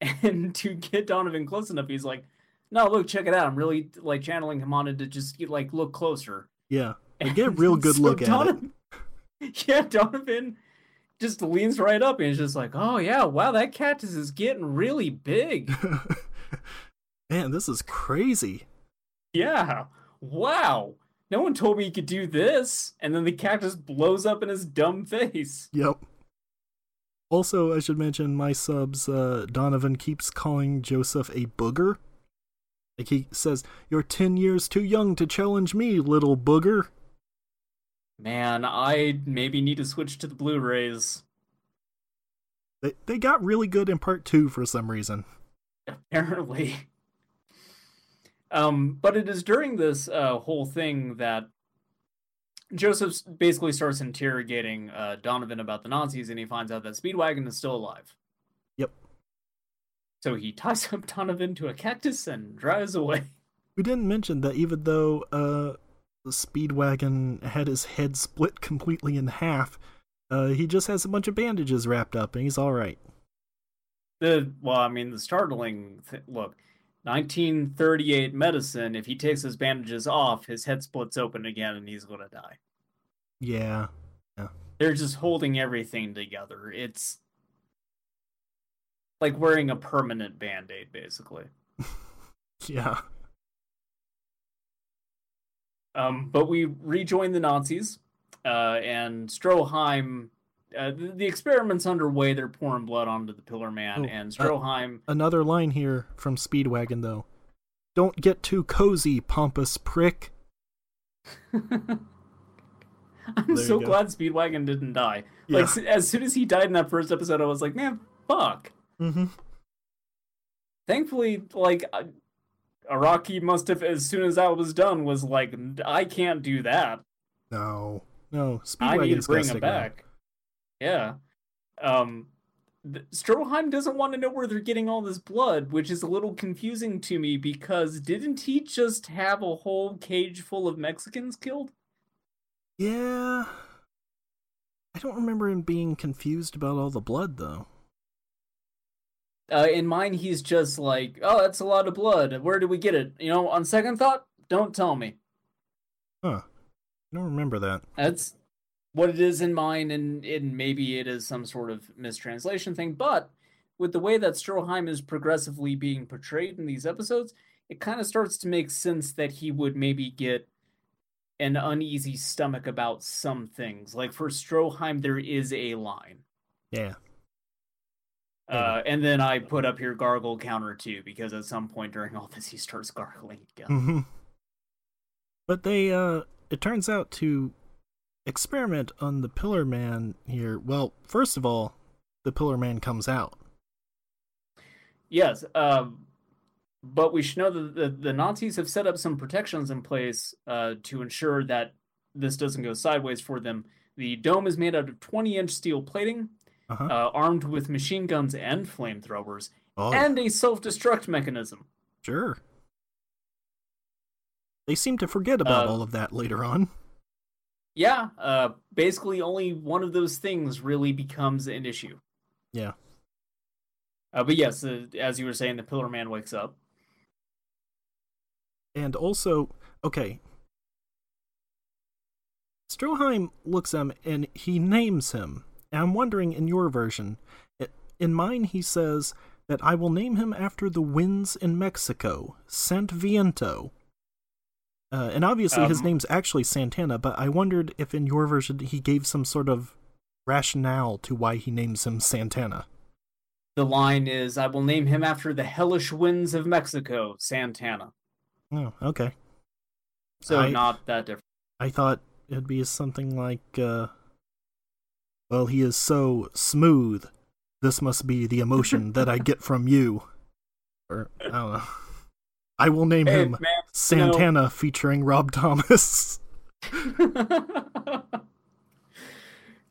And to get Donovan close enough, he's like, "No, look, check it out. I'm really like channeling Hamon into just like look closer." Yeah. But get a real good So look at it. Donovan, Yeah, Donovan just leans right up and he's just like, "Oh yeah, wow, that cactus is getting really big." Man, this is crazy. Yeah. Wow. No one told me he could do this. And then the cactus blows up in his dumb face. Yep. Also, I should mention my subs, uh, Donovan keeps calling Joseph a booger. Like he says, You're 10 years too young to challenge me, little booger. Man, I maybe need to switch to the Blu-rays. They, they got really good in part two for some reason. Apparently. Um, but it is during this uh, whole thing that Joseph basically starts interrogating uh, Donovan about the Nazis, and he finds out that Speedwagon is still alive. Yep. So he ties up Donovan to a cactus and drives away. We didn't mention that even though uh, the Speedwagon had his head split completely in half, uh, he just has a bunch of bandages wrapped up and he's alright. The well, I mean, the startling th- look. 1938 medicine. If he takes his bandages off, his head splits open again, and he's gonna die. Yeah. They're just holding everything together. It's like wearing a permanent band-aid, basically. Yeah. Um, but we rejoin the Nazis, uh, and Stroheim. Uh, the, the experiment's underway. They're pouring blood onto the Pillar Man, Oh, and uh, Stroheim. Another line here from Speedwagon, though. Don't get too cozy, pompous prick. I'm There so glad Speedwagon didn't die. Yeah. Like as soon as he died in that first episode, I was like, man, fuck. Mm-hmm. Thankfully, like uh, Araki must have, as soon as that was done, was like, I can't do that. No. No. I need to Speedwagon's bring gotta him stick around. back. Yeah. Um, th- Stroheim doesn't want to know where they're getting all this blood, which is a little confusing to me because didn't he just have a whole cage full of Mexicans killed? Yeah. I don't remember him being confused about all the blood, though. Uh, in mine, he's just like, oh, that's a lot of blood. Where did we get it? You know, on second thought, don't tell me. Huh. I don't remember that. That's what it is in mine, and, and maybe it is some sort of mistranslation thing. But with the way that Stroheim is progressively being portrayed in these episodes, it kind of starts to make sense that he would maybe get an uneasy stomach about some things. Like for Stroheim, there is a line. Yeah. Uh, and then I put up here gargle counter two because at some point during all this he starts gargling again. hmm But they, uh, it turns out to experiment on the Pillar Man here. Well, first of all, the Pillar Man comes out. Yes. Um, but we should know that the, the Nazis have set up some protections in place uh, to ensure that this doesn't go sideways for them. The dome is made out of 20 inch steel plating, Uh-huh. uh, armed with machine guns and flamethrowers, oh, and a self destruct mechanism. sure. They seem to forget about Uh, all of that later on. Yeah, uh, basically, only one of those things really becomes an issue. Yeah. Uh, but yes, uh, as you were saying, the Pillar Man wakes up. And also, okay. Stroheim looks at him and he names him. And I'm wondering in your version, in mine he says that I will name him after the winds in Mexico, Sant Viento. Uh, and obviously his Um, name's actually Santana, but I wondered if in your version he gave some sort of rationale to why he names him Santana. The line is, "I will name him after the hellish winds of Mexico, Santana." Oh, okay. So I- not that different. I thought it'd be something like, uh, well, he is so smooth. This must be the emotion that I get from you. Or, I don't know. I will name Hey, him man, Santana featuring Rob Thomas.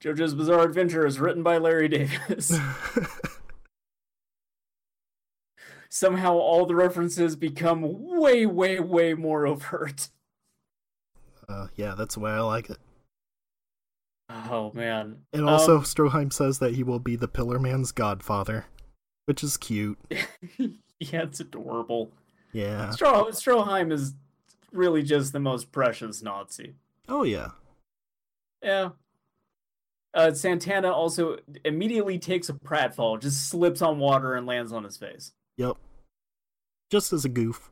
JoJo's Bizarre Adventure is written by Larry Davis. Somehow all the references become way, way, way more overt. uh, yeah, that's the way I like it. Oh man. And also, Um, Stroheim says that he will be the Pillar Man's godfather, which is cute. yeah, it's adorable. Yeah. Stro- Stroheim is really just the most precious Nazi. Oh, yeah. Yeah. Uh, Santana also immediately takes a pratfall, just slips on water and lands on his face. Yep. Just as a goof.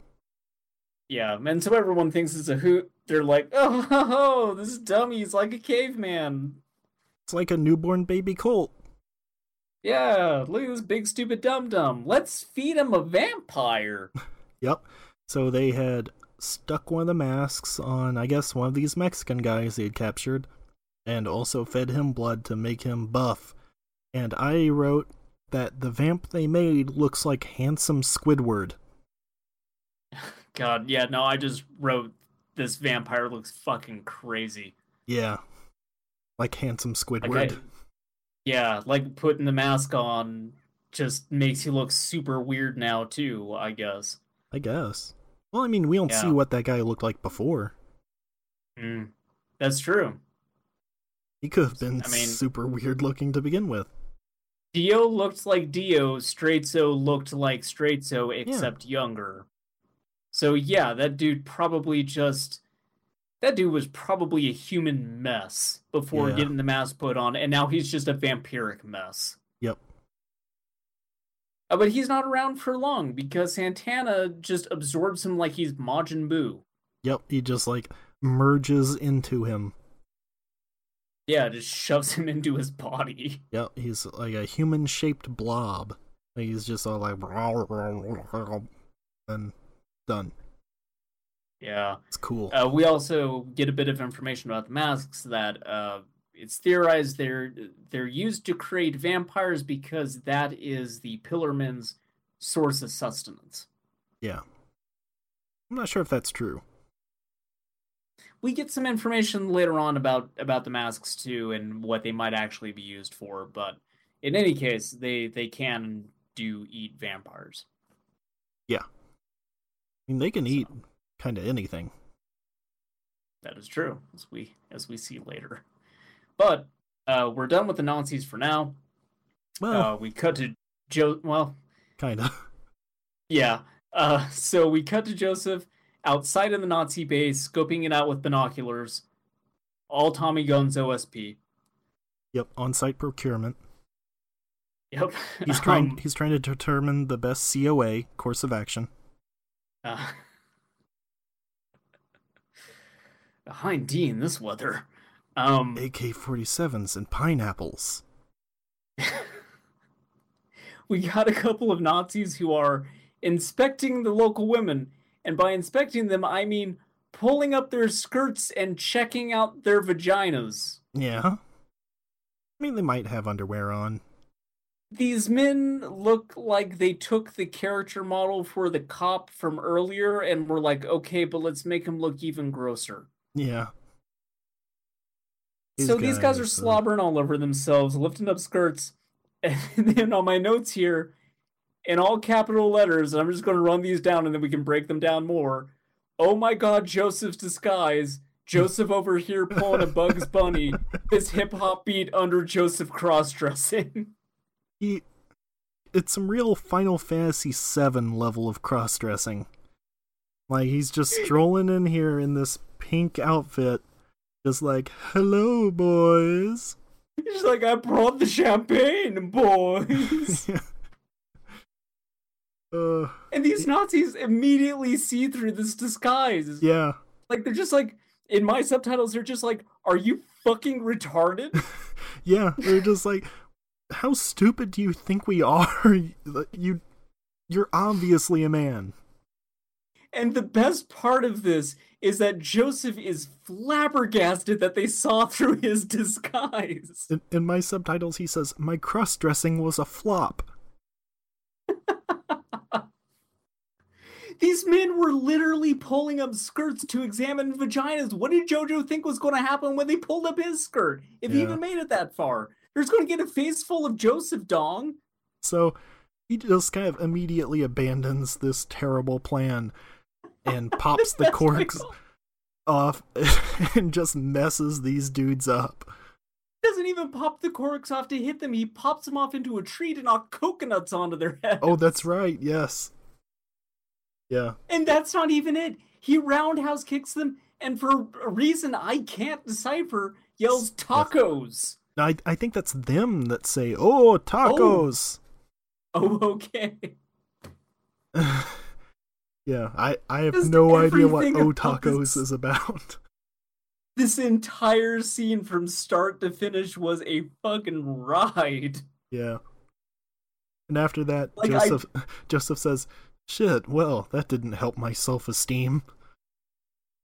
Yeah, and so everyone thinks it's a hoot. They're like, oh, ho, ho, this dummy's like a caveman. It's like a newborn baby colt. Yeah, look at this big stupid dum dum. Let's feed him a vampire. Yep. So they had stuck one of the masks on, I guess, one of these Mexican guys they had captured, and also fed him blood to make him buff. And I wrote that the vamp they made looks like handsome Squidward. God, yeah, no, I just wrote this vampire looks fucking crazy. Yeah. Like handsome Squidward. Okay. Yeah, like putting the mask on just makes you look super weird now too, I guess. I guess. Well, I mean, we don't see what that guy looked like before. Mm, that's true. He could have been I mean- super weird looking to begin with. Dio looked like Dio, Straitso looked like Straitso, except younger. So yeah, that dude probably just that dude was probably a human mess before Yeah. getting the mask put on, and now he's just a vampiric mess. Yep. Uh, but he's not around for long because Santana just absorbs him like he's Majin Buu. Yep, he just like merges into him. Yeah, just shoves him into his body. Yep, he's like a human shaped blob. He's just all like and done. Yeah. It's cool. Uh, we also get a bit of information about the masks that uh, it's theorized they're they're used to create vampires because that is the Pillarman's source of sustenance. yeah. I'm not sure if that's true. We get some information later on about about the masks too and what they might actually be used for, but in any case, they they can do eat vampires. I mean, they can So- eat kind of anything. That is true, as we as we see later. But uh, we're done with the Nazis for now. Well, Uh, we cut to Joe. Well, kind of. Yeah. Uh, so we cut to Joseph outside of the Nazi base, scoping it out with binoculars. All Tommy guns OSP. Yep, on-site procurement. Yep. He's trying. Um, he's trying to determine the best COA course of action. Uh, behind D in this weather. Um, AK-47s and pineapples. we got a couple of Nazis who are inspecting the local women, and by inspecting them, I mean pulling up their skirts and checking out their vaginas. Yeah. I mean, they might have underwear on. These men look like they took the character model for the cop from earlier and were like, okay, but let's make him look even grosser. Yeah. so these guys are uh, slobbering all over themselves, lifting up skirts. And then on my notes here, in all capital letters, I'm just going to run these down and then we can break them down more. Oh my god, Joseph's disguise. Joseph over here pulling a Bugs Bunny. This hip hop beat under Joseph cross dressing. he it's some real Final Fantasy VII level of cross dressing. Like he's just strolling in here in this pink outfit, just like, "Hello, boys." He's like, I brought the champagne, boys. uh, and these Nazis immediately see through this disguise. yeah, Like they're just like in my subtitles, they're just like, Are you fucking retarded? yeah. They're just like, "How stupid do you think we are? You, you're obviously a man." and the best part of this is that Joseph is flabbergasted that they saw through his disguise. In, in my subtitles, he says, "My cross dressing was a flop." These men were literally pulling up skirts to examine vaginas. What did Jojo think was going to happen when they pulled up his skirt? If he even made it that far, there's going to get a face full of Joseph Dong. So he just kind of immediately abandons this terrible plan and pops the corks real. off and just messes these dudes up. He doesn't even pop the corks off to hit them. He pops them off into a tree to knock coconuts onto their head. Oh, that's right. Yes. Yeah. And that's not even it. He roundhouse kicks them, and for a reason I can't decipher, yells tacos. I I think that's them that say, "Oh, tacos." Oh, oh okay. yeah, I I have Just no idea what "Oh, tacos" this- is about. This entire scene from start to finish was a fucking ride. yeah. And after that, Like, I- Joseph Joseph says, "Shit, well, that didn't help my self-esteem."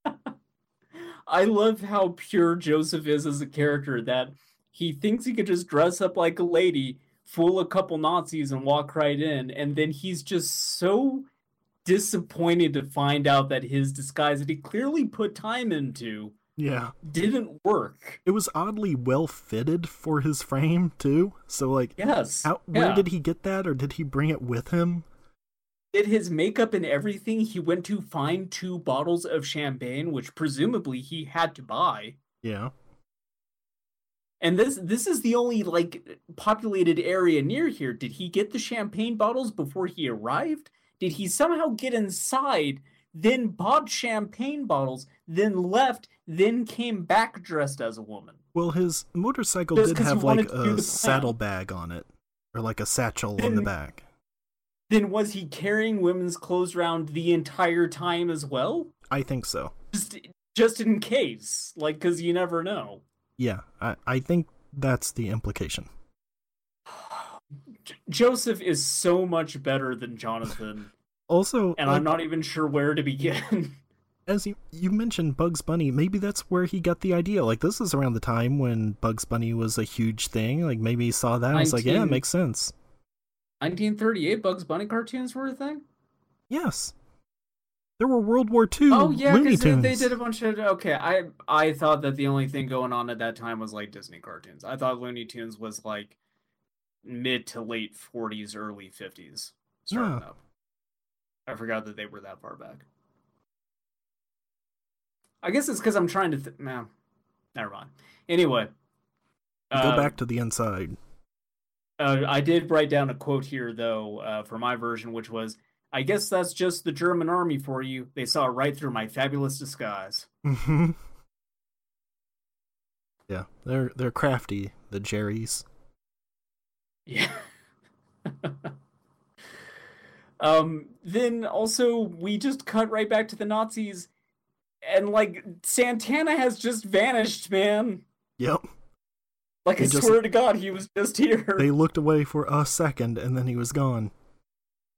I love how pure Joseph is as a character that he thinks he could just dress up like a lady, fool a couple Nazis, and walk right in. And then he's just so disappointed to find out that his disguise that he clearly put time into Yeah. didn't work. It was oddly well fitted for his frame too. So like Yes. how where did he get that or did he bring it with him? did his makeup and everything, he went to find two bottles of champagne, which presumably he had to buy. Yeah. And this this is the only like populated area near here. Did he get the champagne bottles before he arrived? Did he somehow get inside, then bought champagne bottles, then left, then came back dressed as a woman? Well, his motorcycle did have like wanted to do the a saddlebag on it or like a satchel in the back. Then was he carrying women's clothes around the entire time as well? I think so. Just just in case, like cuz you never know. Yeah, I I think that's the implication. J- Joseph is so much better than Jonathan, Also, and like, I'm not even sure where to begin. as you you mentioned Bugs Bunny, maybe that's where he got the idea. Like this is around the time when Bugs Bunny was a huge thing. Like maybe he saw that and was like, yeah, it makes sense. 1938 Bugs Bunny cartoons were a thing? Yes. There were World War II Oh yeah, Looney because they, they did a bunch of okay. I I thought that the only thing going on at that time was like Disney cartoons. I thought Looney Tunes was like mid to late 40s, early 50s starting Yeah. up. I forgot that they were that far back. I guess it's because I'm trying to. Th- nah, never mind. Anyway, Go uh, back to the inside. Uh, I did write down a quote here, though, uh, for my version, which was, "I guess that's just the German army for you. They saw right through my fabulous disguise." hmm Yeah, they're they're crafty, the Jerrys. Yeah. um. Then also, we just cut right back to the Nazis, and like Santana has just vanished, man. Yep. Like He I just- swear to God, he was just here. They looked away for a second and then he was gone.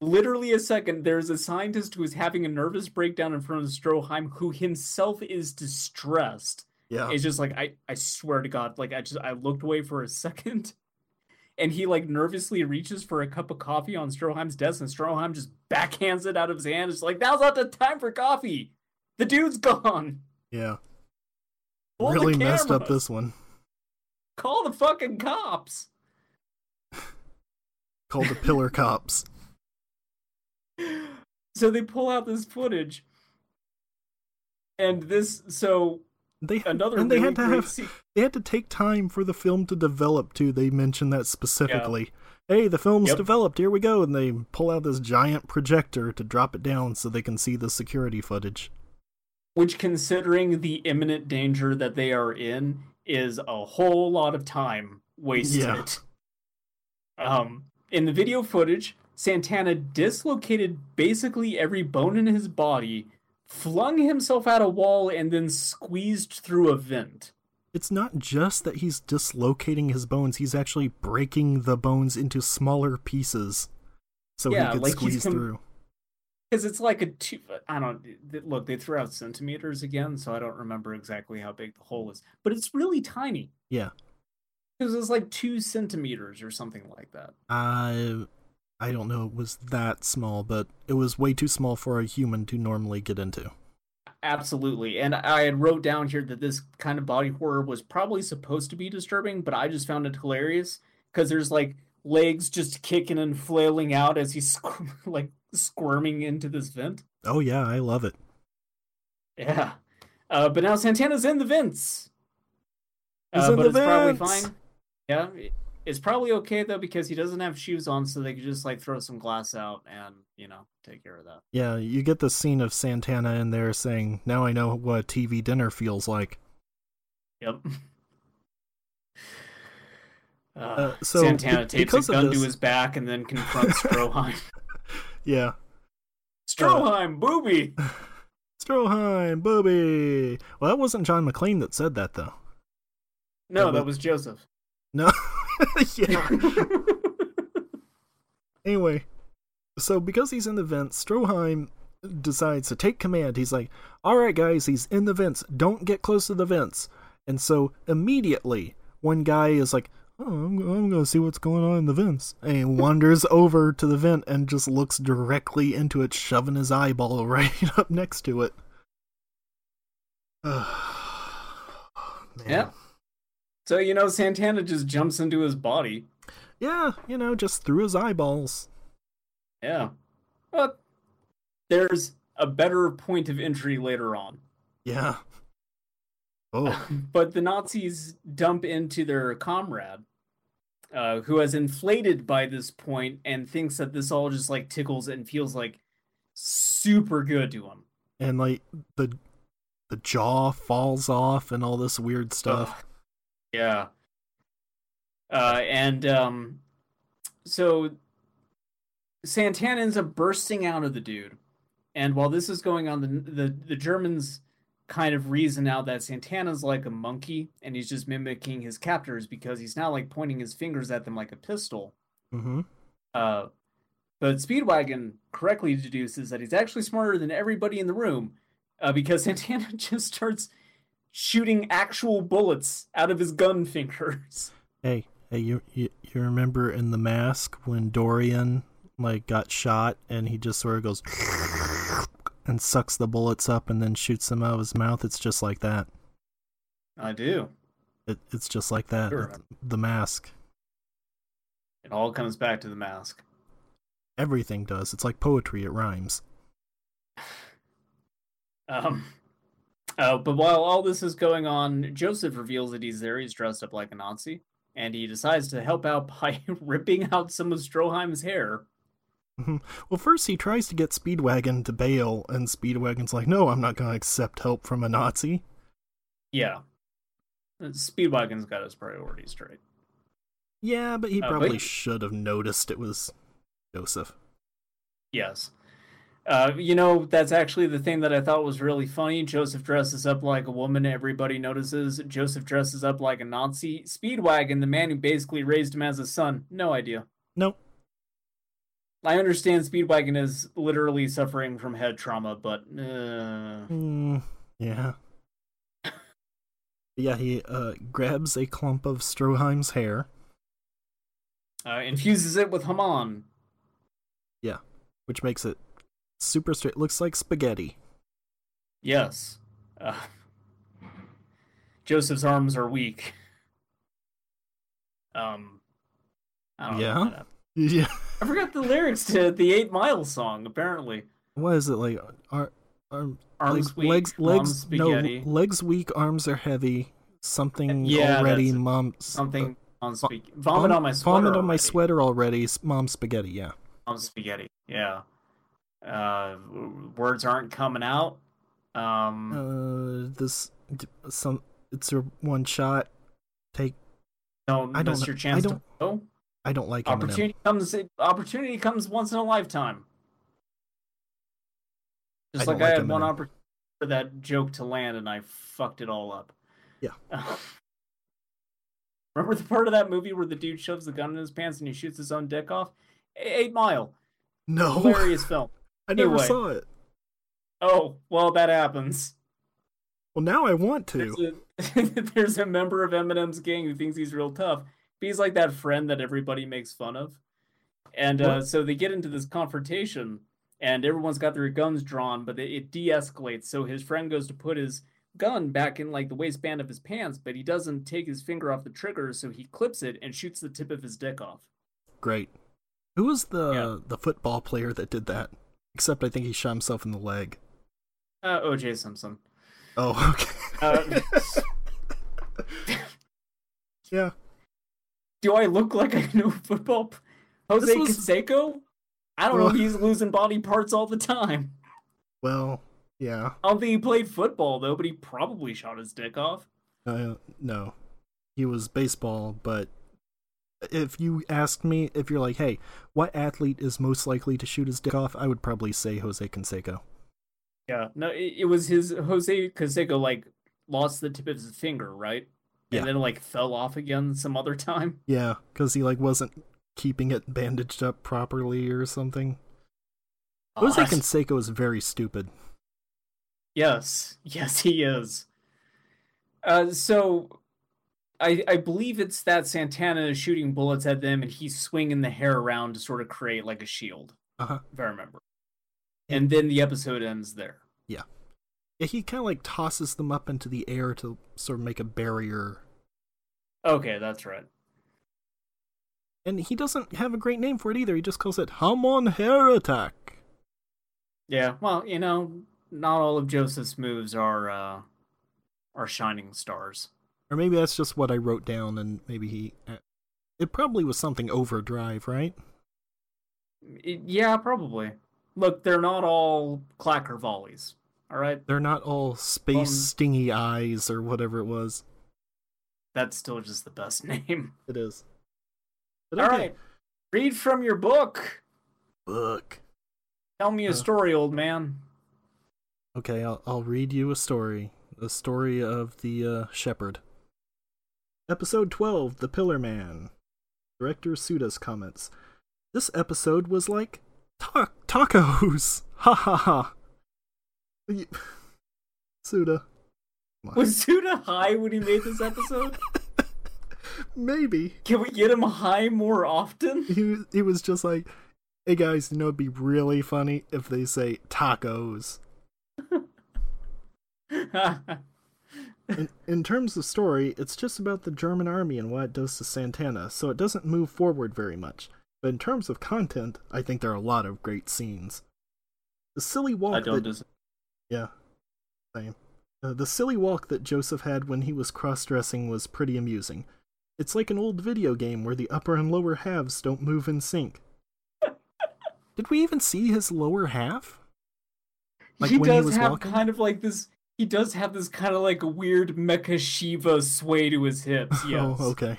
Literally a second, there's a scientist who is having a nervous breakdown in front of Stroheim, who himself is distressed. Yeah. It's just like I, I swear to God, like I just I looked away for a second, and he like nervously reaches for a cup of coffee on Stroheim's desk, and Stroheim just backhands it out of his hand. It's like now's not the time for coffee. The dude's gone. Yeah. Pull really messed up this one. Call the fucking cops. Call the Pillar Cops. So they pull out this footage, and this so They another and they really had to have scene- they had to take time for the film to develop too. They mentioned that specifically. Hey, the film's Yep. developed. Here we go, and they pull out this giant projector to drop it down so they can see the security footage. which considering the imminent danger that they are in is a whole lot of time wasted. Yeah. Um, in the video footage, Santana dislocated basically every bone in his body, flung himself at a wall, and then squeezed through a vent. It's not just that he's dislocating his bones; he's actually breaking the bones into smaller pieces, so Yeah, he could like squeeze com- through. Because it's like a two. I don't look. They threw out centimeters again, so I don't remember exactly how big the hole is, but it's really tiny. Yeah. Because it's like two centimeters or something like that. I I don't know. It was that small, but it was way too small for a human to normally get into. Absolutely. And I had wrote down here that this kind of body horror was probably supposed to be disturbing, but I just found it hilarious because there's like legs just kicking and flailing out as he's like squirming into this vent. Oh yeah, I love it. Yeah. Uh, but now Santana's in the vents. He's Uh, in but the it's probably fine. Yeah. It- It's probably okay though because he doesn't have shoes on, so they could just like throw some glass out and, you know, take care of that. Yeah, you get the scene of Santana in there saying, "Now I know what a TV dinner feels like." Yep. Uh, Uh, so Santana be- tapes a gun to his back and then confronts Stroheim. Yeah, Stroheim, booby! Stroheim, booby. Well, that wasn't John McClane that said that though. No, Yeah, that was Joseph. No. yeah. Anyway, so because he's in the vents, Stroheim decides to take command. He's like, "All right, guys, he's in the vents. Don't get close to the vents." And so immediately, one guy is like, "Oh, I'm, I'm gonna see what's going on in the vents," and wanders over to the vent and just looks directly into it, shoving his eyeball right up next to it. Man. Yeah. So, you know, Santana just jumps into his body. Yeah, you know, just through his eyeballs. Yeah. But there's a better point of entry later on. Yeah. Oh. but the Nazis dump into their comrade, uh, who has inflated by this point and thinks that this all just like tickles and feels like super good to him. and like the the jaw falls off and all this weird stuff. Yeah. Uh, and um, so Santana ends up bursting out of the dude, and while this is going on, the the the Germans kind of reason out that Santana's like a monkey and he's just mimicking his captors because he's not like pointing his fingers at them like a pistol. Mm-hmm. Uh, but Speedwagon correctly deduces that he's actually smarter than everybody in the room uh, because Santana just starts shooting actual bullets out of his gun fingers. Hey, hey, you, you you remember in the mask when Dorian like got shot and he just sort of goes and sucks the bullets up and then shoots them out of his mouth? It's just like that. I do. It, it's just like that. Sure. The mask. It all comes back to the mask. Everything does. It's like poetry. It rhymes. Um, uh, but while all this is going on, Joseph reveals that he's there. He's dressed up like a Nazi, and he decides to help out by ripping out some of Stroheim's hair. Mhm. Well, first he tries to get Speedwagon to bail, and Speedwagon's like, "No, I'm not going to accept help from a Nazi." Yeah. Speedwagon's got his priorities straight. Yeah, but he Uh, but- probably should have noticed it was Joseph. Yes. Uh, you know, that's actually the thing that I thought was really funny. Joseph dresses up like a woman, everybody notices. Joseph dresses up like a Nazi. Speedwagon, the man who basically raised him as a son, no idea. Nope. I understand Speedwagon is literally suffering from head trauma, but uh, Mm, yeah. yeah, he uh, grabs a clump of Stroheim's hair Uh, infuses it with Hamon. Yeah, which makes it super straight. Looks like spaghetti. Yes. Uh, Joseph's arms are weak. Um, I don't Yeah? Yeah. I forgot the lyrics to the Eight Mile song. Apparently, What is it like? Ar- arm, arms like, weak, legs, legs, no, legs weak, arms are heavy. Something Yeah, already, mom's something on vo- speak. Vomit on my sweater. Vomit on my already. sweater already. Mom's spaghetti. Yeah. Mom spaghetti. Yeah. Uh, words aren't coming out. Um, Uh, this some. It's a one shot. Take. don't I don't miss your chance I don't- go. I don't like Eminem. Opportunity comes. Opportunity comes once in a lifetime. Just I like I like had one opportunity for that joke to land, and I fucked it all up. Yeah. Remember the part of that movie where the dude shoves the gun in his pants and he shoots his own dick off? Eight Mile, No, hilarious film. I never Anyway. saw it. Oh well, that happens. Well, now I want There's to. a, there's a member of Eminem's gang who thinks he's real tough. But he's like that friend that everybody makes fun of. And uh, so they get into this confrontation, and everyone's got their guns drawn, but it, it de escalates. So his friend goes to put his gun back in like the waistband of his pants, but he doesn't take his finger off the trigger, so he clips it and shoots the tip of his dick off. Great. Who was the Yeah. the football player that did that? Except I think he shot himself in the leg. Uh, OJ Simpson. Oh, okay. Uh, yeah. do I look like I know football? Jose This was- Canseco? I don't know. He's losing body parts all the time. Well, yeah. I don't think he played football though, but he probably shot his dick off. Uh, no, he was baseball. But if you asked me, if you're like, hey, what athlete is most likely to shoot his dick off, I would probably say Jose Canseco. Yeah, no, it, it was his Jose Canseco like lost the tip of his finger, right? Yeah. And then like fell off again some other time. Yeah, because he like wasn't keeping it bandaged up properly or something. Jose Uh, Canseco is very stupid. Yes, yes, he is. Uh, so I I believe it's that Santana is shooting bullets at them, and he's swinging the hair around to sort of create like a shield, Uh huh. if I remember. And then the episode ends there. Yeah, yeah he kind of like tosses them up into the air to sort of make a barrier. Okay, that's right. And he doesn't have a great name for it either. He just calls it Hamon Hair Attack. Yeah, well, you know, not all of Joseph's moves are uh are shining stars. Or maybe that's just what I wrote down, and maybe he. uh, It probably was something overdrive, right? Yeah, probably. Look, they're not all clacker volleys. All right, They're not all space Um, stingy eyes or whatever it was. that's still just the best name. It is. But All okay. right, read from your book. Book. Tell me a Uh. story, old man. Okay, I'll I'll read you a story. The story of the uh, shepherd. Episode 12, The Pillar Man. Director Tsuda's comments. This episode was like ta- tacos. Ha ha ha. Tsuda. Was Tsuda high when he made this episode? Maybe. Can we get him high more often? He he was just like, hey guys, you know it'd be really funny if they say tacos. In, in terms of story, it's just about the German army and what it does to Santana, so it doesn't move forward very much. But in terms of content, I think there are a lot of great scenes. The silly walk I don't. that Dis- yeah, same. Uh, the silly walk that Joseph had when he was cross-dressing was pretty amusing. It's like an old video game where the upper and lower halves don't move in sync. Did we even see his lower half? Like he when he does was have walking? kind of like this. He does have this kind of like weird mecha Shiva sway to his hips. Yes. Oh, okay.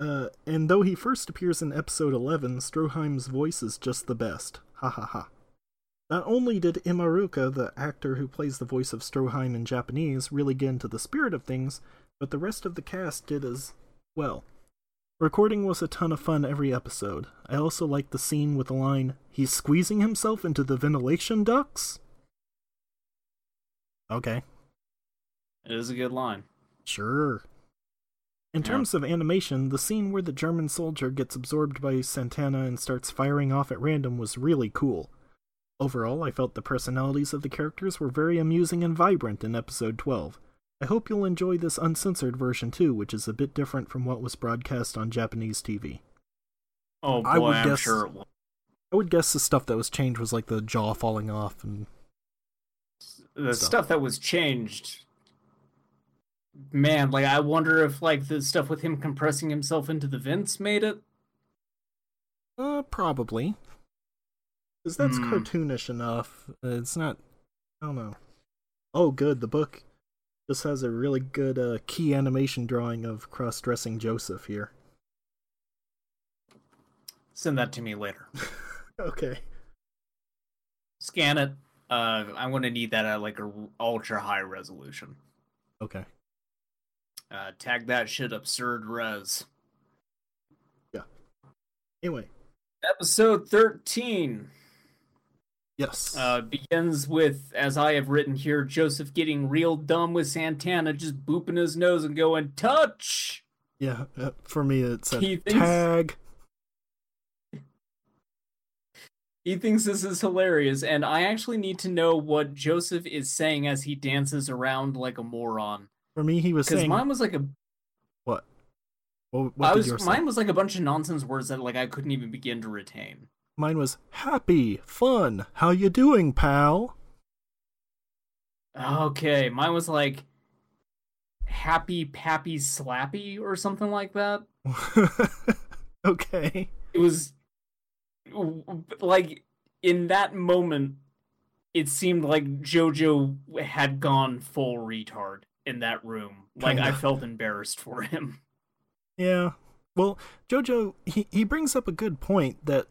Uh, and though he first appears in episode 11, Stroheim's voice is just the best. Ha ha ha. Not only did Imaruoka, the actor who plays the voice of Stroheim in Japanese, really get into the spirit of things, but the rest of the cast did as well. Recording was a ton of fun every episode. I also liked the scene with the line, He's squeezing himself into the ventilation ducts? Okay, It is a good line. sure. In Yeah. terms of animation, the scene where the German soldier gets absorbed by Santana and starts firing off at random was really cool. Overall, I felt the personalities of the characters were very amusing and vibrant in episode 12. I hope you'll enjoy this uncensored version too, which is a bit different from what was broadcast on Japanese TV. Oh boy, I would I'm guess- sure. I would guess the stuff that was changed was like the jaw falling off and the stuff. stuff that was changed man like i wonder if like the stuff with him compressing himself into the vents made it uh probably. Cuz that's Hmm. cartoonish enough. Uh, It's not I don't know. Oh good, the book just has a really good uh, key animation drawing of cross-dressing Joseph here. send that to me later Okay. scan it uh i'm gonna need that at like a ultra high resolution Okay. uh tag that shit absurd res Yeah. Anyway, episode 13 yes. uh begins with as i have written here joseph getting real dumb with santana just booping his nose and going touch yeah, uh, for me it's he thinks- tag. He thinks this is hilarious, and I actually need to know what Joseph is saying as he dances around like a moron. For me he was Because saying mine was like a, what? What, what I was say? mine was like a bunch of nonsense words that like I couldn't even begin to retain. Mine was happy, fun. How you doing, pal? Okay, mine was like happy, pappy, slappy, or something like that. okay. It was like in that moment, it seemed like JoJo had gone full retard in that room. Like I felt embarrassed for him. Yeah. Well, Jojo, he, he brings up a good point that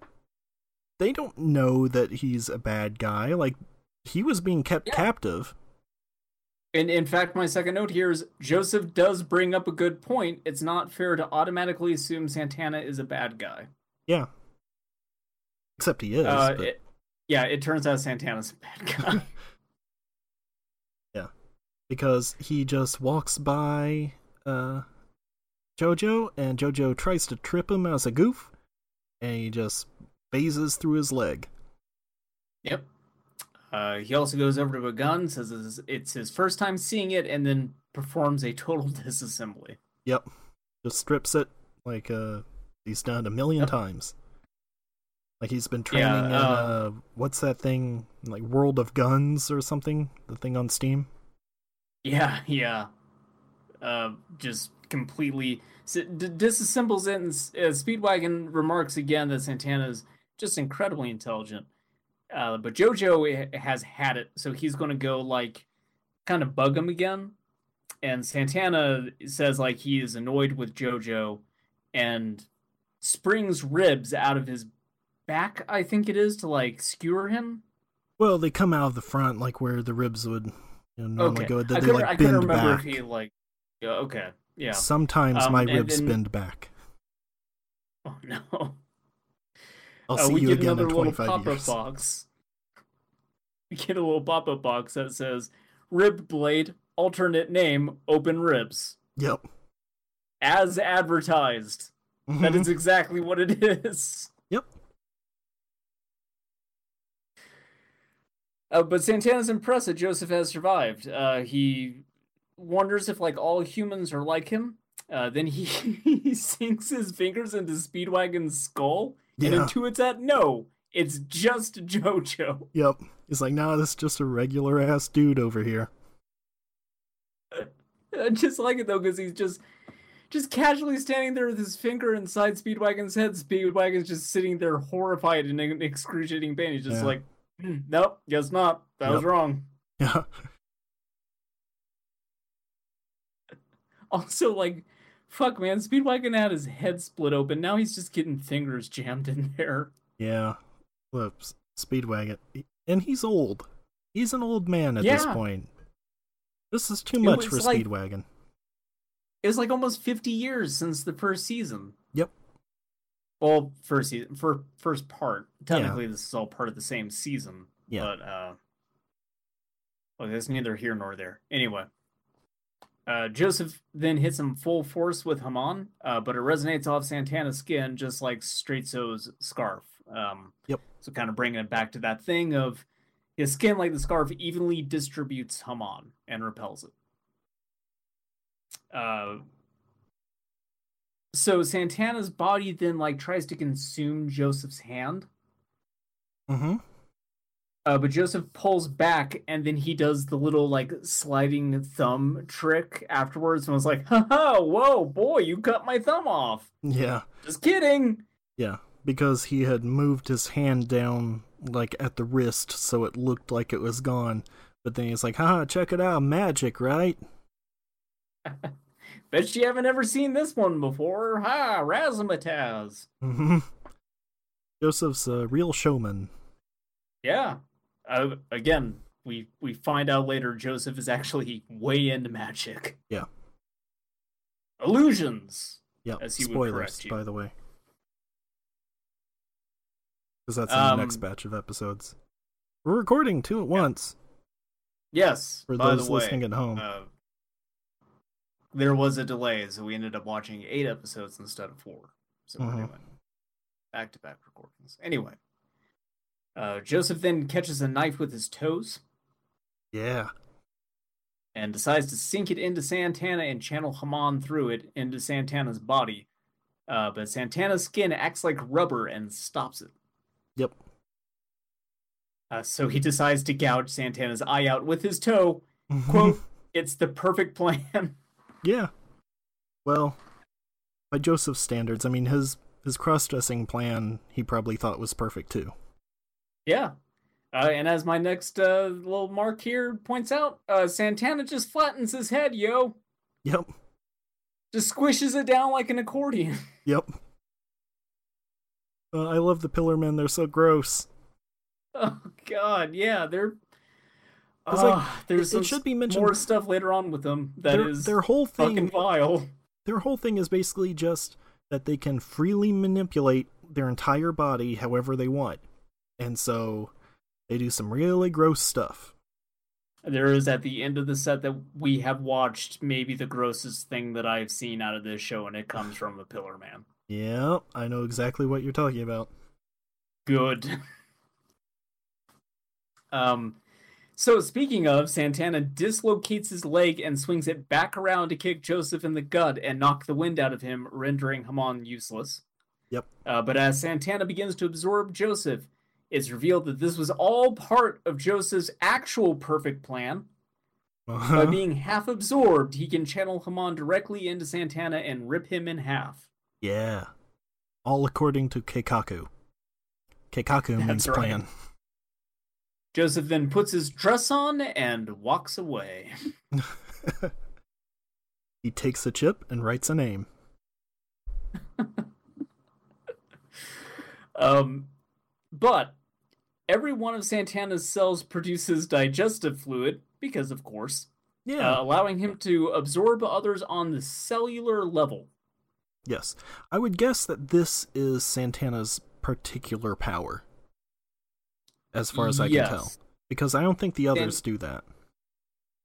they don't know that he's a bad guy. Like, he was being kept Yeah. captive. And in fact, my second note here is Joseph does bring up a good point. It's not fair to automatically assume Santana is a bad guy. Yeah. Except he is. Uh, but- it- yeah, it turns out Santana's a bad guy. Yeah, because he just walks by uh, Jojo, and Jojo tries to trip him as a goof, and he just phases through his leg. yep. Uh, he also goes over to a gun, says it's- his first time seeing it, and then performs a total disassembly. Yep. Just strips it like uh, he's done a million Yep. times. Like he's been training Yeah, in uh, uh, what's that thing like World of Guns or something? The thing on Steam. Yeah, yeah. Uh, just completely d- disassembles it, and uh, Speedwagon remarks again that Santana is just incredibly intelligent. Uh, but JoJo has had it, so he's going to go like kind of bug him again. And Santana says like he is annoyed with JoJo, and springs ribs out of his back. I think it is to like skewer him. Well, they come out of the front, like where the ribs would you know, normally okay, go. I They, they couldn't, like I bend remember back. if he like. Yeah, okay, yeah. Sometimes Um, my ribs then- bend back. Oh no. I'll Uh, see we you again in 25 pop-up years. box. We get a little pop-up box that says "Rib Blade, alternate name, open ribs," Yep. as advertised. That Mhm. is exactly what it is. Uh, but Santana's impressed that Joseph has survived. Uh, he wonders if like all humans are like him. Uh, then he, he sinks his fingers into Speedwagon's skull and intuits that no, it's just JoJo. Yep. He's like, nah, this is just a regular ass dude over here. I just like it though because he's just just casually standing there with his finger inside Speedwagon's head. Speedwagon's just sitting there horrified and in excruciating pain. He's just Yeah. like, "Hmm, nope, guess not. That was wrong. Yeah. Also, like, fuck, man, Speedwagon had his head split open. Now he's just getting fingers jammed in there. Yeah. Whoops. Speedwagon. And he's old. He's an old man at this Yeah. point. This is too It much for like- Speedwagon. It was like almost 50 years since the first season. Yep. Well, first season, for first part. Technically, this is all part of the same season. Yeah. But uh, well, that's neither here nor there. Anyway, Uh, Joseph then hits him full force with Hamon, uh, but it resonates off Santana's skin just like Straitso's scarf. Um, Yep. So kind of bringing it back to that thing of his skin, like the scarf, evenly distributes Hamon and repels it. Uh, so Santana's body then like tries to consume Joseph's hand, Mm-hmm. uh, but Joseph pulls back, and then he does the little like sliding thumb trick afterwards, and was like, "Ha ha! Whoa, boy, you cut my thumb off." Yeah. Just kidding. Yeah. Because he had moved his hand down like at the wrist so it looked like it was gone. But then he's like, haha, check it out, magic, right? Bet you haven't ever seen this one before. Ha! Razzmatazz. Mm-hmm. Joseph's a real showman. Yeah. Uh, again, we we find out later Joseph is actually way into magic. Yeah. Illusions. Yeah. As he would Spoilers, by the way. Because that's in the next Um, batch of episodes. We're recording two at once Yes. for those listening at home. uh, there was a delay, so we ended up watching eight episodes instead of four. So we're Mhm. doing back to back recordings. Anyway, uh, Joseph then catches a knife with his toes yeah. and decides to sink it into Santana and channel Hamon through it into Santana's body. Uh, but Santana's skin acts like rubber and stops it. Yep. Uh, so he decides to gouge Santana's eye out with his toe. Quote, it's the perfect plan. yeah. Well, by Joseph's standards, I mean his his cross-dressing plan he probably thought was perfect too. Yeah. Uh, and as my next uh, little mark here points out, uh, Santana just flattens his head, yo. Yep. Just squishes it down like an accordion. Yep. Uh, I love the pillar men, they're so gross. oh, God. Yeah, they're. It's like, Ah, there's it should be mentioned- more stuff later on with them that their, is their whole fucking thing vile. their whole thing is basically just that they can freely manipulate their entire body however they want. And so they do some really gross stuff. There is at the end of the set that we have watched maybe the grossest thing that I've seen out of this show, and it comes from a Pillar Man. Yeah, I know exactly what you're talking about. Good. um, so speaking of, Santana dislocates his leg and swings it back around to kick Joseph in the gut and knock the wind out of him, rendering Hamon useless. Yep. Uh, but as Santana begins to absorb Joseph, it's revealed that this was all part of Joseph's actual perfect plan. By Uh-huh. being half absorbed, he can channel Hamon directly into Santana and rip him in half. yeah. All according to Keikaku. Keikaku means That's right. plan. Joseph then puts his dress on and walks away. he takes a chip and writes a name. Um, but every one of Santana's cells produces digestive fluid, because of course, Yeah. uh, allowing him to absorb others on the cellular level. Yes. I would guess that this is Santana's particular power. As far as I can tell. Because I don't think the others do that.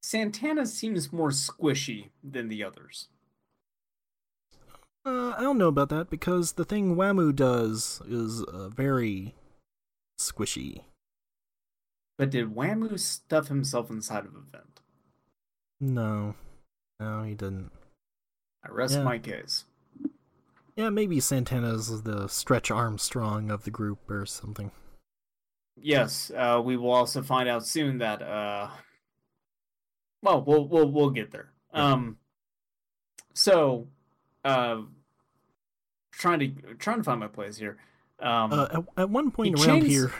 Santana seems more squishy than the others. Uh, I don't know about that because the thing Wamuu does is uh, very squishy. But did Wamuu stuff himself inside of a vent? No. No, he didn't. I rest Yeah. my case. Yeah, maybe Santana's the Stretch Armstrong of the group or something. Yes, uh, we will also find out soon that. Uh, well, we'll we'll we'll get there. Um, so, uh, trying to trying to find my place here. Um, Uh, at, at one point he around chains- here,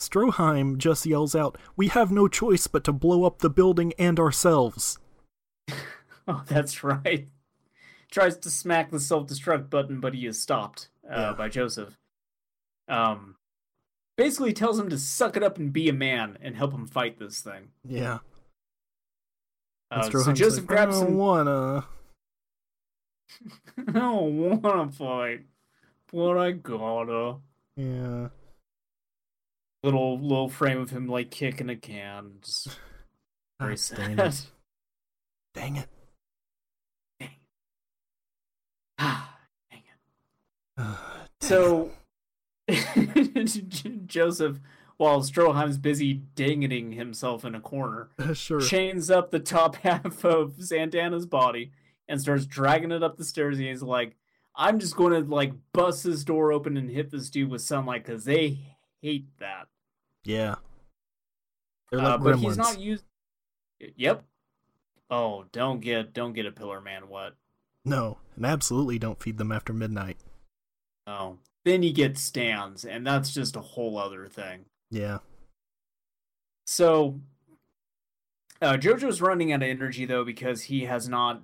Stroheim just yells out, We have no choice but to blow up the building and ourselves. oh, that's right. Tries to smack the self destruct button, but he is stopped uh, Yeah. by Joseph. Um, basically tells him to suck it up and be a man and help him fight this thing. Yeah. Uh, so Joseph like, grabs. I don't wanna. I don't wanna fight, but I gotta. Yeah. Little little frame of him like kicking a can. Just very oh, sad. Dang it. Dang it. Dang it. Ah, dang it. Uh, dang so. It Joseph, while Stroheim's busy dinging himself in a corner, sure. chains up the top half of Santana's body and starts dragging it up the stairs. And he's like, I'm just going to like bust this door open and hit this dude with sunlight because they hate that. Yeah. They're Uh, like but he's not used. Yep. Oh, don't get don't get a pillar man What? No, and absolutely don't feed them after midnight. Oh, then you get stands, and that's just a whole other thing. Yeah. So, uh, Jojo's running out of energy though because he has not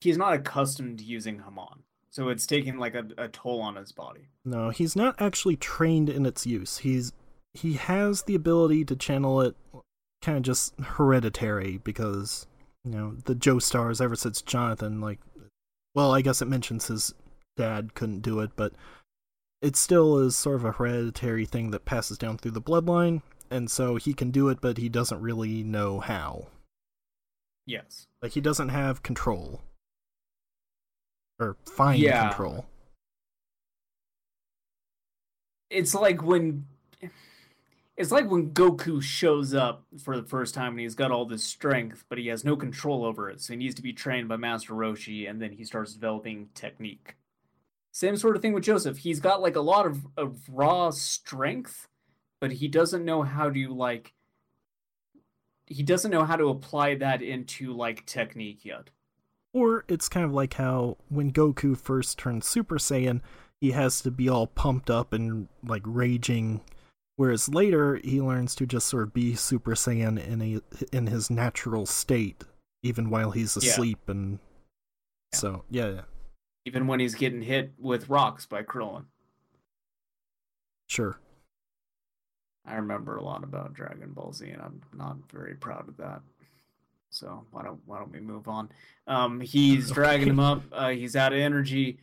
he's not accustomed to using Hamon, so it's taking like a, a toll on his body. No, he's not actually trained in its use. He's he has the ability to channel it kind of just hereditary because you know, the Joestars ever since Jonathan like well, I guess it mentions his dad couldn't do it, but it still is sort of a hereditary thing that passes down through the bloodline, and so he can do it, but he doesn't really know how. Yes. Like he doesn't have control. Or fine Yeah. control. It's like when it's like when Goku shows up for the first time and he's got all this strength, but he has no control over it. So he needs to be trained by Master Roshi, and then he starts developing technique. Same sort of thing with Joseph. He's got like a lot of, of raw strength, but he doesn't know how to like he doesn't know how to apply that into like technique yet. Or it's kind of like how when Goku first turns Super Saiyan, he has to be all pumped up and like raging, whereas later he learns to just sort of be Super Saiyan in a in his natural state, even while he's Yeah. asleep. And Yeah. so, yeah, yeah, Even when he's getting hit with rocks by Krillin. sure. I remember a lot about Dragon Ball Z, and I'm not very proud of that. So why don't why don't we move on? Um, he's dragging him up. Uh, he's out of energy,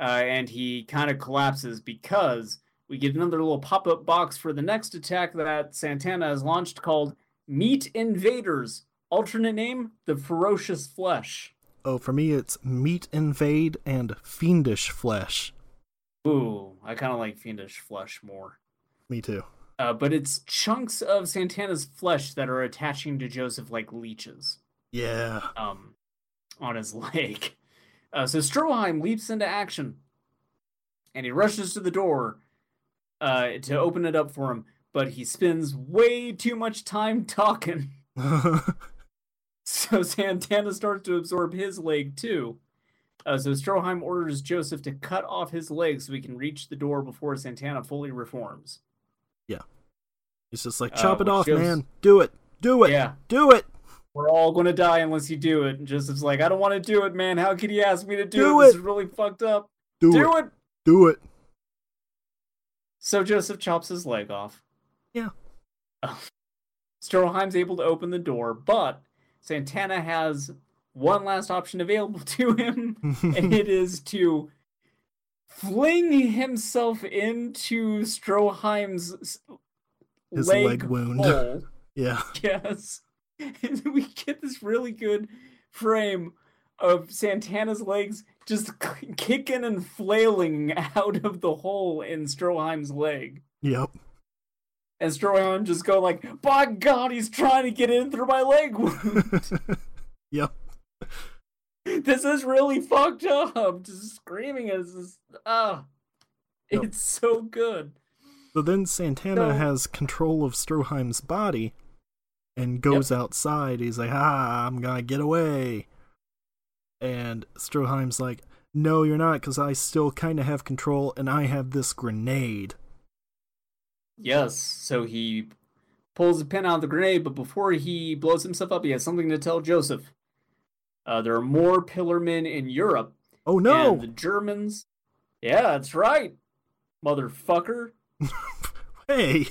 uh, and he kind of collapses because we get another little pop up box for the next attack that Santana has launched called Meat Invaders. Alternate name: the Ferocious Flesh. Oh, for me, it's Meat Invade and Fiendish Flesh. Ooh, I kind of like Fiendish Flesh more. Me too. Uh, but it's chunks of Santana's flesh that are attaching to Joseph like leeches. Yeah. um, on his leg. Uh, so Stroheim leaps into action, and he rushes to the door uh, to open it up for him. But he spends way too much time talking, so Santana starts to absorb his leg too. Uh, so Stroheim orders Joseph to cut off his leg so he can reach the door before Santana fully reforms. Yeah. He's just like, Uh, chop it off, shows- man. Do it. Do it. Yeah, Do it. we're all gonna die unless you do it. And Joseph's like, I don't want to do it, man. How could you ask me to do, Do it? This it. is really fucked up. Do, do it. it. Do it. So Joseph chops his leg off. Yeah. Stroheim's able to open the door, but Santana has one last option available to him, and it is to fling himself into Stroheim's His leg, leg wound. hole. yeah. Yes. And we get this really good frame of Santana's legs just kicking and flailing out of the hole in Stroheim's leg. Yep. And Stroheim just go like, by God, he's trying to get in through my leg wound. yep. this is really fucked up. Just screaming as this, ah, Yep. it's so good. So then Santana So- has control of Stroheim's body and goes outside. He's like, ah, I'm gonna get away. And Stroheim's like, no, you're not, because I still kind of have control and I have this grenade. Yes, so he pulls a pin out of the grenade, but before he blows himself up, he has something to tell Joseph. Uh, there are more Pillarmen in Europe, Oh no! and the Germans. Yeah, that's right, motherfucker. Hey!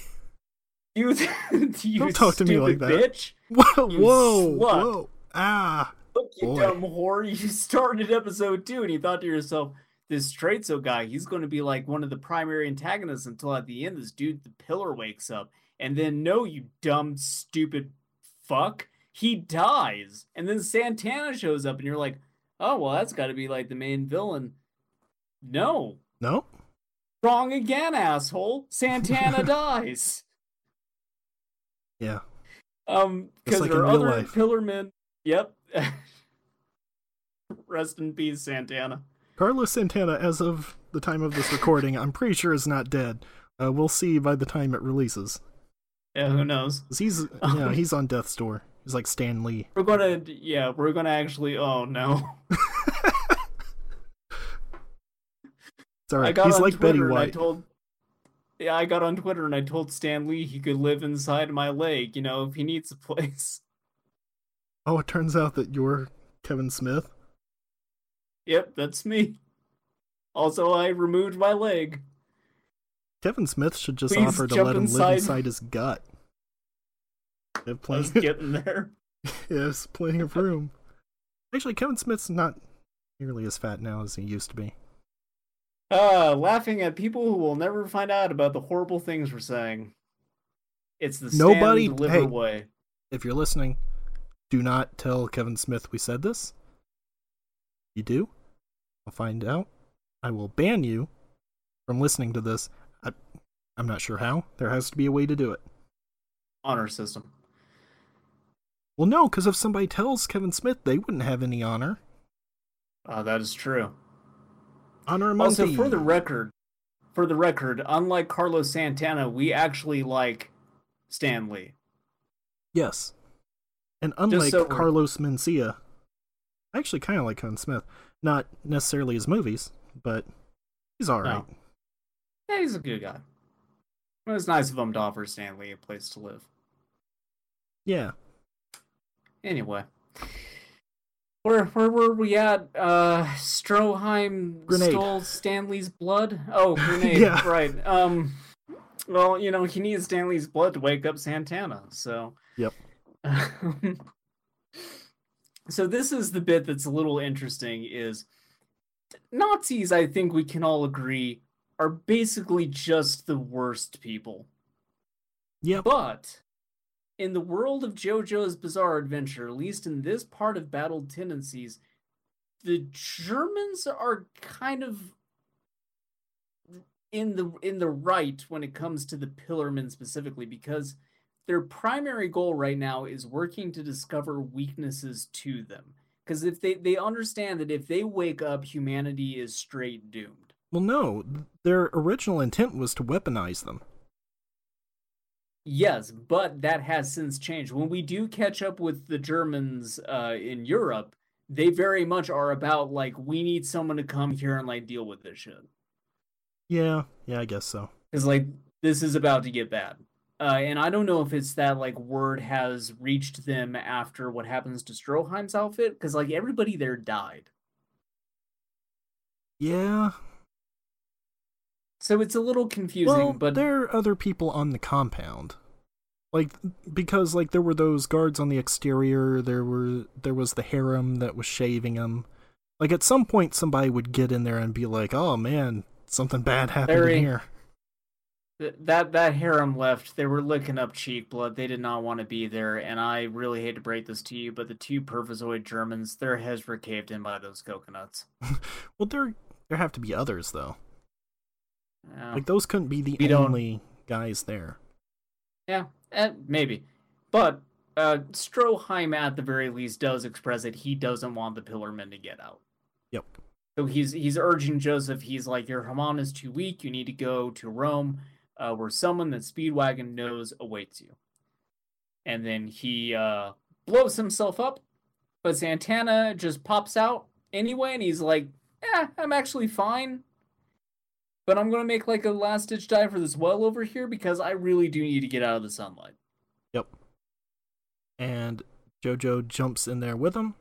You, you Don't talk to me like that. bitch. Whoa! Whoa! Whoa! Ah! Look, you dumb whore. You started episode two, and you thought to yourself, "This Straitso guy, he's going to be like one of the primary antagonists." Until at the end, this dude, the Pillar, wakes up, and then no, you dumb, stupid fuck, he dies, and then Santana shows up, and you're like, "Oh well, that's got to be like the main villain." No, No? Wrong again, asshole. Santana dies. Yeah. Um, because like there are other life. pillarmen. Yep. Rest in peace, Santana. Carlos Santana, as of the time of this recording, I'm pretty sure is not dead. Uh, we'll see by the time it releases. Yeah, who knows? he's, you know, he's on death's door. He's like Stan Lee. We're gonna, yeah, we're gonna actually. Oh no! It's all I right. He's like Twitter Betty and I White. told. Yeah, I got on Twitter and I told Stan Lee he could live inside my leg. You know, if he needs a place. Oh, it turns out that you're Kevin Smith. Yep, that's me. Also, I removed my leg. Kevin Smith should just Please offer to let him inside. live inside his gut. They have I plenty, was getting there. yes, plenty of room. Actually, Kevin Smith's not nearly as fat now as he used to be. Uh, laughing at people who will never find out about the horrible things we're saying. It's the Nobody- deliver hey. way. If you're listening, do not tell Kevin Smith we said this. You do? I'll find out. I will ban you from listening to this. I, I'm not sure how. There has to be a way to do it. honor system. Well, no, because if somebody tells Kevin Smith, they wouldn't have any honor. Uh, that is true. Honor among Also, for the record, for the record, unlike Carlos Santana, we actually like Stan Lee. Yes. And unlike so Carlos Mencia, I actually kind of like Kevin Smith. Not necessarily his movies, but he's alright. Yeah, he's a good guy. It was nice of him to offer Stan Lee a place to live. Yeah. Anyway, where where were we at? Uh, Stroheim Grenade. stole Stan Lee's blood. Oh, grenade. Yeah. Right. Um. Well, you know, he needs Stan Lee's blood to wake up Santana. So. Yep. so this is the bit that's a little interesting. Is Nazis? I think we can all agree are basically just the worst people. Yeah. But in the world of JoJo's Bizarre Adventure, at least in this part of Battle Tendency, the Germans are kind of in the in the right when it comes to the Pillarmen specifically because their primary goal right now is working to discover weaknesses to them. Because if they, they understand that if they wake up, humanity is straight doomed. Well, no. Their original intent was to weaponize them. Yes, but that has since changed. When we do catch up with the Germans uh, in Europe, they very much are about like we need someone to come here and like deal with this shit Yeah. Yeah, I guess so. because like this is about to get bad. Uh, and I don't know if it's that like word has reached them after what happens to Stroheim's outfit because like everybody there died, Yeah. so it's a little confusing. Well, but there are other people on the compound. Like because like there were those guards on the exterior, there were there was the harem that was shaving them. Like at some point somebody would get in there and be like, "Oh man, something bad happened in here." Th- that that harem left. They were licking up cheek blood. They did not want to be there, and I really hate to break this to you, but the two Pervisoid Germans, their heads were caved in by those coconuts. Well, there there have to be others though. Yeah, Like those couldn't be the We don't- only guys there. yeah eh, maybe. But uh, Stroheim, at the very least, does express that he doesn't want the Pillarmen to get out. Yep. So he's he's urging Joseph. He's like, "Your Hamon is too weak. You need to go to Rome, uh, where someone that Speedwagon knows awaits you." And then he uh, blows himself up, but Santana just pops out anyway, and he's like, "Yeah, I'm actually fine." But I'm gonna make like a last ditch dive for this well over here because I really do need to get out of the sunlight. Yep. And Jojo jumps in there with him.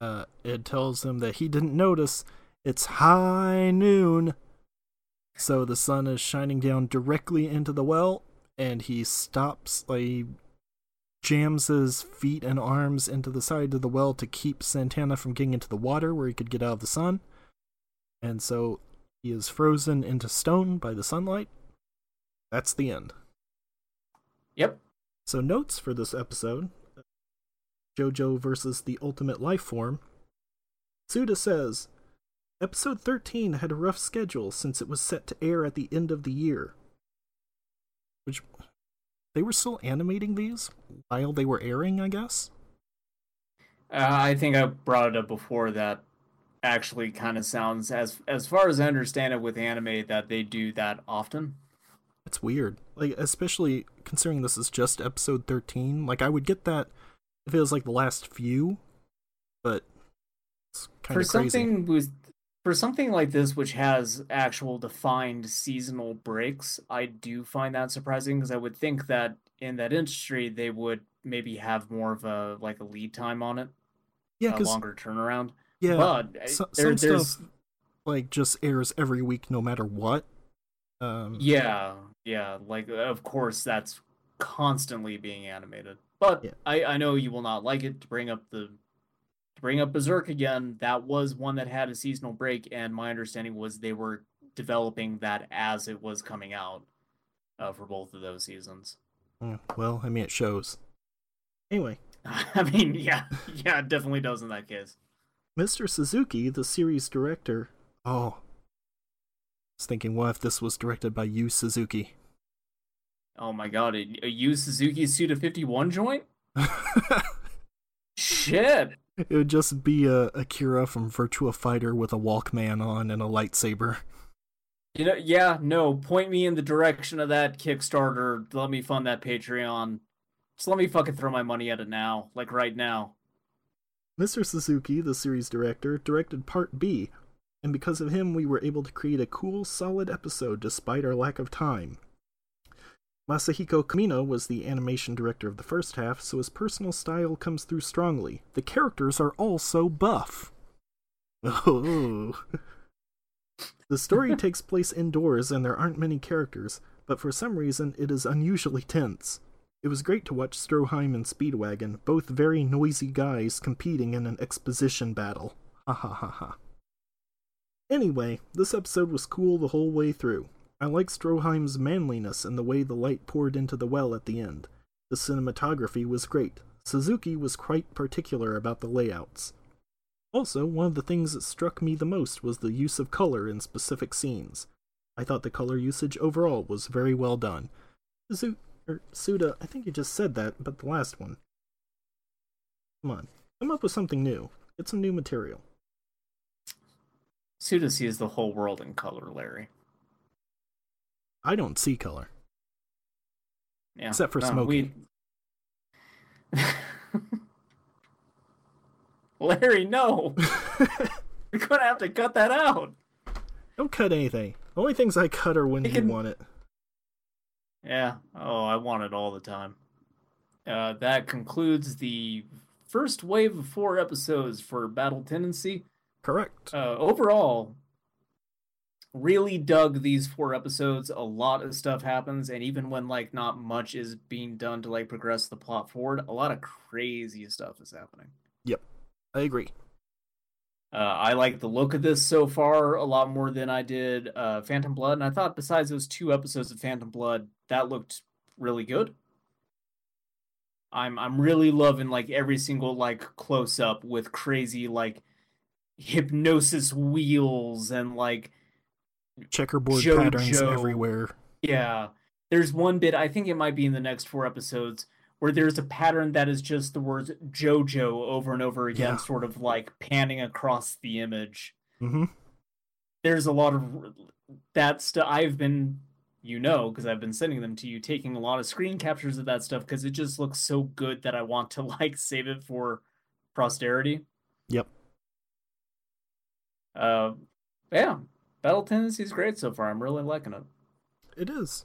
Uh, it tells him that he didn't notice it's high noon. So the sun is shining down directly into the well, and he stops, like, he jams his feet and arms into the side of the well to keep Santana from getting into the water where he could get out of the sun. And so he is frozen into stone by the sunlight. That's the end. Yep. So, notes for this episode JoJo versus the Ultimate Life Form. Tsuda says, Episode 13 had a rough schedule since it was set to air at the end of the year. Which they were still animating these while they were airing, I guess. Uh, I think I brought it up before that actually kind of sounds as as far as I understand it with anime that they do that often. It's weird. Like especially considering this is just episode 13. Like I would get that if it was like the last few, but it's kind for of crazy. something with for something like this which has actual defined seasonal breaks i do find that surprising because i would think that in that industry they would maybe have more of a like a lead time on it yeah, a longer turnaround yeah, but uh, so- there, some there's stuff like just airs every week no matter what. Um, yeah yeah like of course that's constantly being animated but Yeah. i i know you will not like it to bring up the bring up berserk again that was one that had a seasonal break and my understanding was they were developing that as it was coming out uh, for both of those seasons mm, well, I mean, it shows. Anyway, i mean yeah yeah it definitely does in that case Mr. Suzuki, the series director. Oh, I was thinking, what if this was directed by Yu Suzuki? oh my god a, a Yu suzuki suda 51 joint shit it would just be a Akira from Virtua Fighter with a Walkman on and a lightsaber. You know, yeah, no, point me in the direction of that Kickstarter. Let me fund that Patreon. Just let me fucking throw my money at it now, like right now. Mr. Suzuki, the series director, directed Part B, and because of him, we were able to create a cool, solid episode despite our lack of time. Masahiko Kamino was the animation director of the first half, so his personal style comes through strongly. The characters are all so buff. Oh. the story takes place indoors and there aren't many characters, but for some reason it is unusually tense. It was great to watch Stroheim and Speedwagon, both very noisy guys competing in an exposition battle. Ha ha ha ha. Anyway, this episode was cool the whole way through. I like Stroheim's manliness and the way the light poured into the well at the end. The cinematography was great. Suzuki was quite particular about the layouts. Also, one of the things that struck me the most was the use of color in specific scenes. I thought the color usage overall was very well done. Or Tsuda, I think you just said that, but the last one. Come on, come up with something new. Get some new material. Tsuda sees the whole world in color, Larry. I don't see color. Yeah. Except for no, Smokey. we- Larry, no. We're gonna have to cut that out. don't cut anything. The only things I cut are when You you can- want it. Yeah. Oh, I want it all the time. Uh, that concludes the first wave of four episodes for Battle Tendency. Correct. Uh, overall, really dug these four episodes. A lot of stuff happens, and even when like not much is being done to like progress the plot forward, a lot of crazy stuff is happening. Yep, I agree. Uh, I like the look of this so far a lot more than I did uh, Phantom Blood, and I thought besides those two episodes of Phantom Blood, that looked really good. I'm I'm really loving like every single like close up with crazy like hypnosis wheels and like Checkerboard patterns everywhere. yeah. There's one bit I think it might be in the next four episodes where there's a pattern that is just the words JoJo over and over again, Yeah. sort of like panning across the image. hmm there's a lot of that stuff I've been you know because I've been sending them to you taking a lot of screen captures of that stuff because it just looks so good that I want to like save it for posterity. Yep. Uh yeah. Battle Tendency is great so far. I'm really liking it. It is.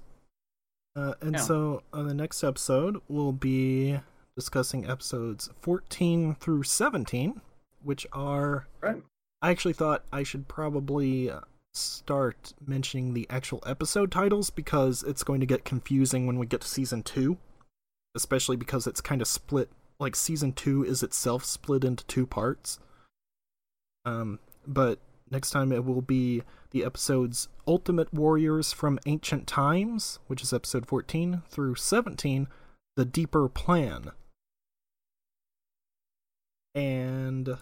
Uh, and Yeah. so on the next episode, we'll be discussing episodes 14 through 17, which are. Right. I actually thought I should probably start mentioning the actual episode titles because it's going to get confusing when we get to season 2, especially because it's kind of split. Like, season 2 is itself split into two parts. Um, but next time it will be the episodes Ultimate Warriors from Ancient Times, which is episode 14, through 17, The Deeper Plan. And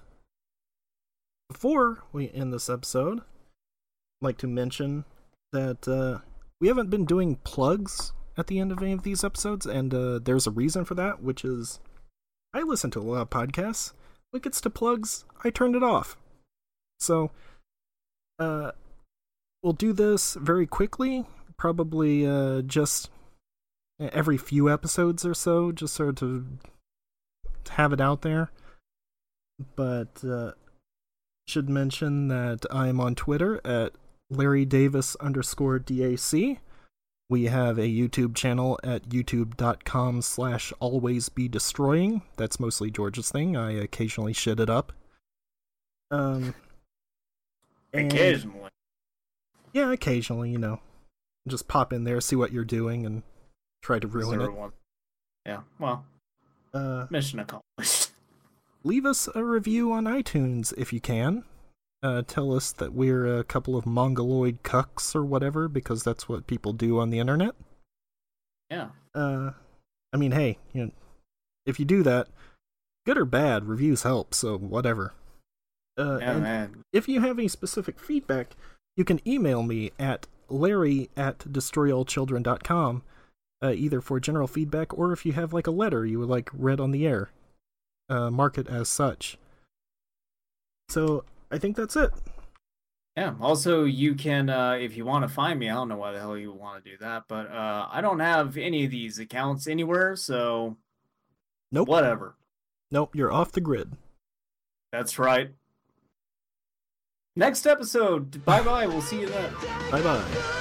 before we end this episode, I'd like to mention that uh, we haven't been doing plugs at the end of any of these episodes, and uh, there's a reason for that, which is I listen to a lot of podcasts. When it gets to plugs, I turned it off. So, uh, we'll do this very quickly, probably uh, just every few episodes or so, just sort of have it out there. But uh, should mention that I'm on Twitter at Larry Davis underscore DAC. We have a YouTube channel at youtube.com slash always be destroying. That's mostly George's thing. I occasionally shit it up. Um, Occasionally. yeah, occasionally, you know. Just pop in there, see what you're doing, and try to ruin Zero it. one. Yeah, well, Uh, mission accomplished. leave us a review on iTunes if you can. Uh, tell us that we're a couple of mongoloid cucks or whatever, because that's what people do on the internet. Yeah. Uh, I mean, hey, you know, if you do that, good or bad, reviews help, so whatever. Uh, Yeah, and man. if you have any specific feedback, you can email me at larry at destroyallchildren.com, uh, either for general feedback or if you have like a letter you would like read on the air. Uh, mark it as such. So I think that's it. Yeah. Also, you can, uh, if you want to find me, I don't know why the hell you want to do that, but uh, I don't have any of these accounts anywhere, so Nope. whatever. Nope, you're off the grid. That's right. Next episode. Bye bye. We'll see you then. Bye bye.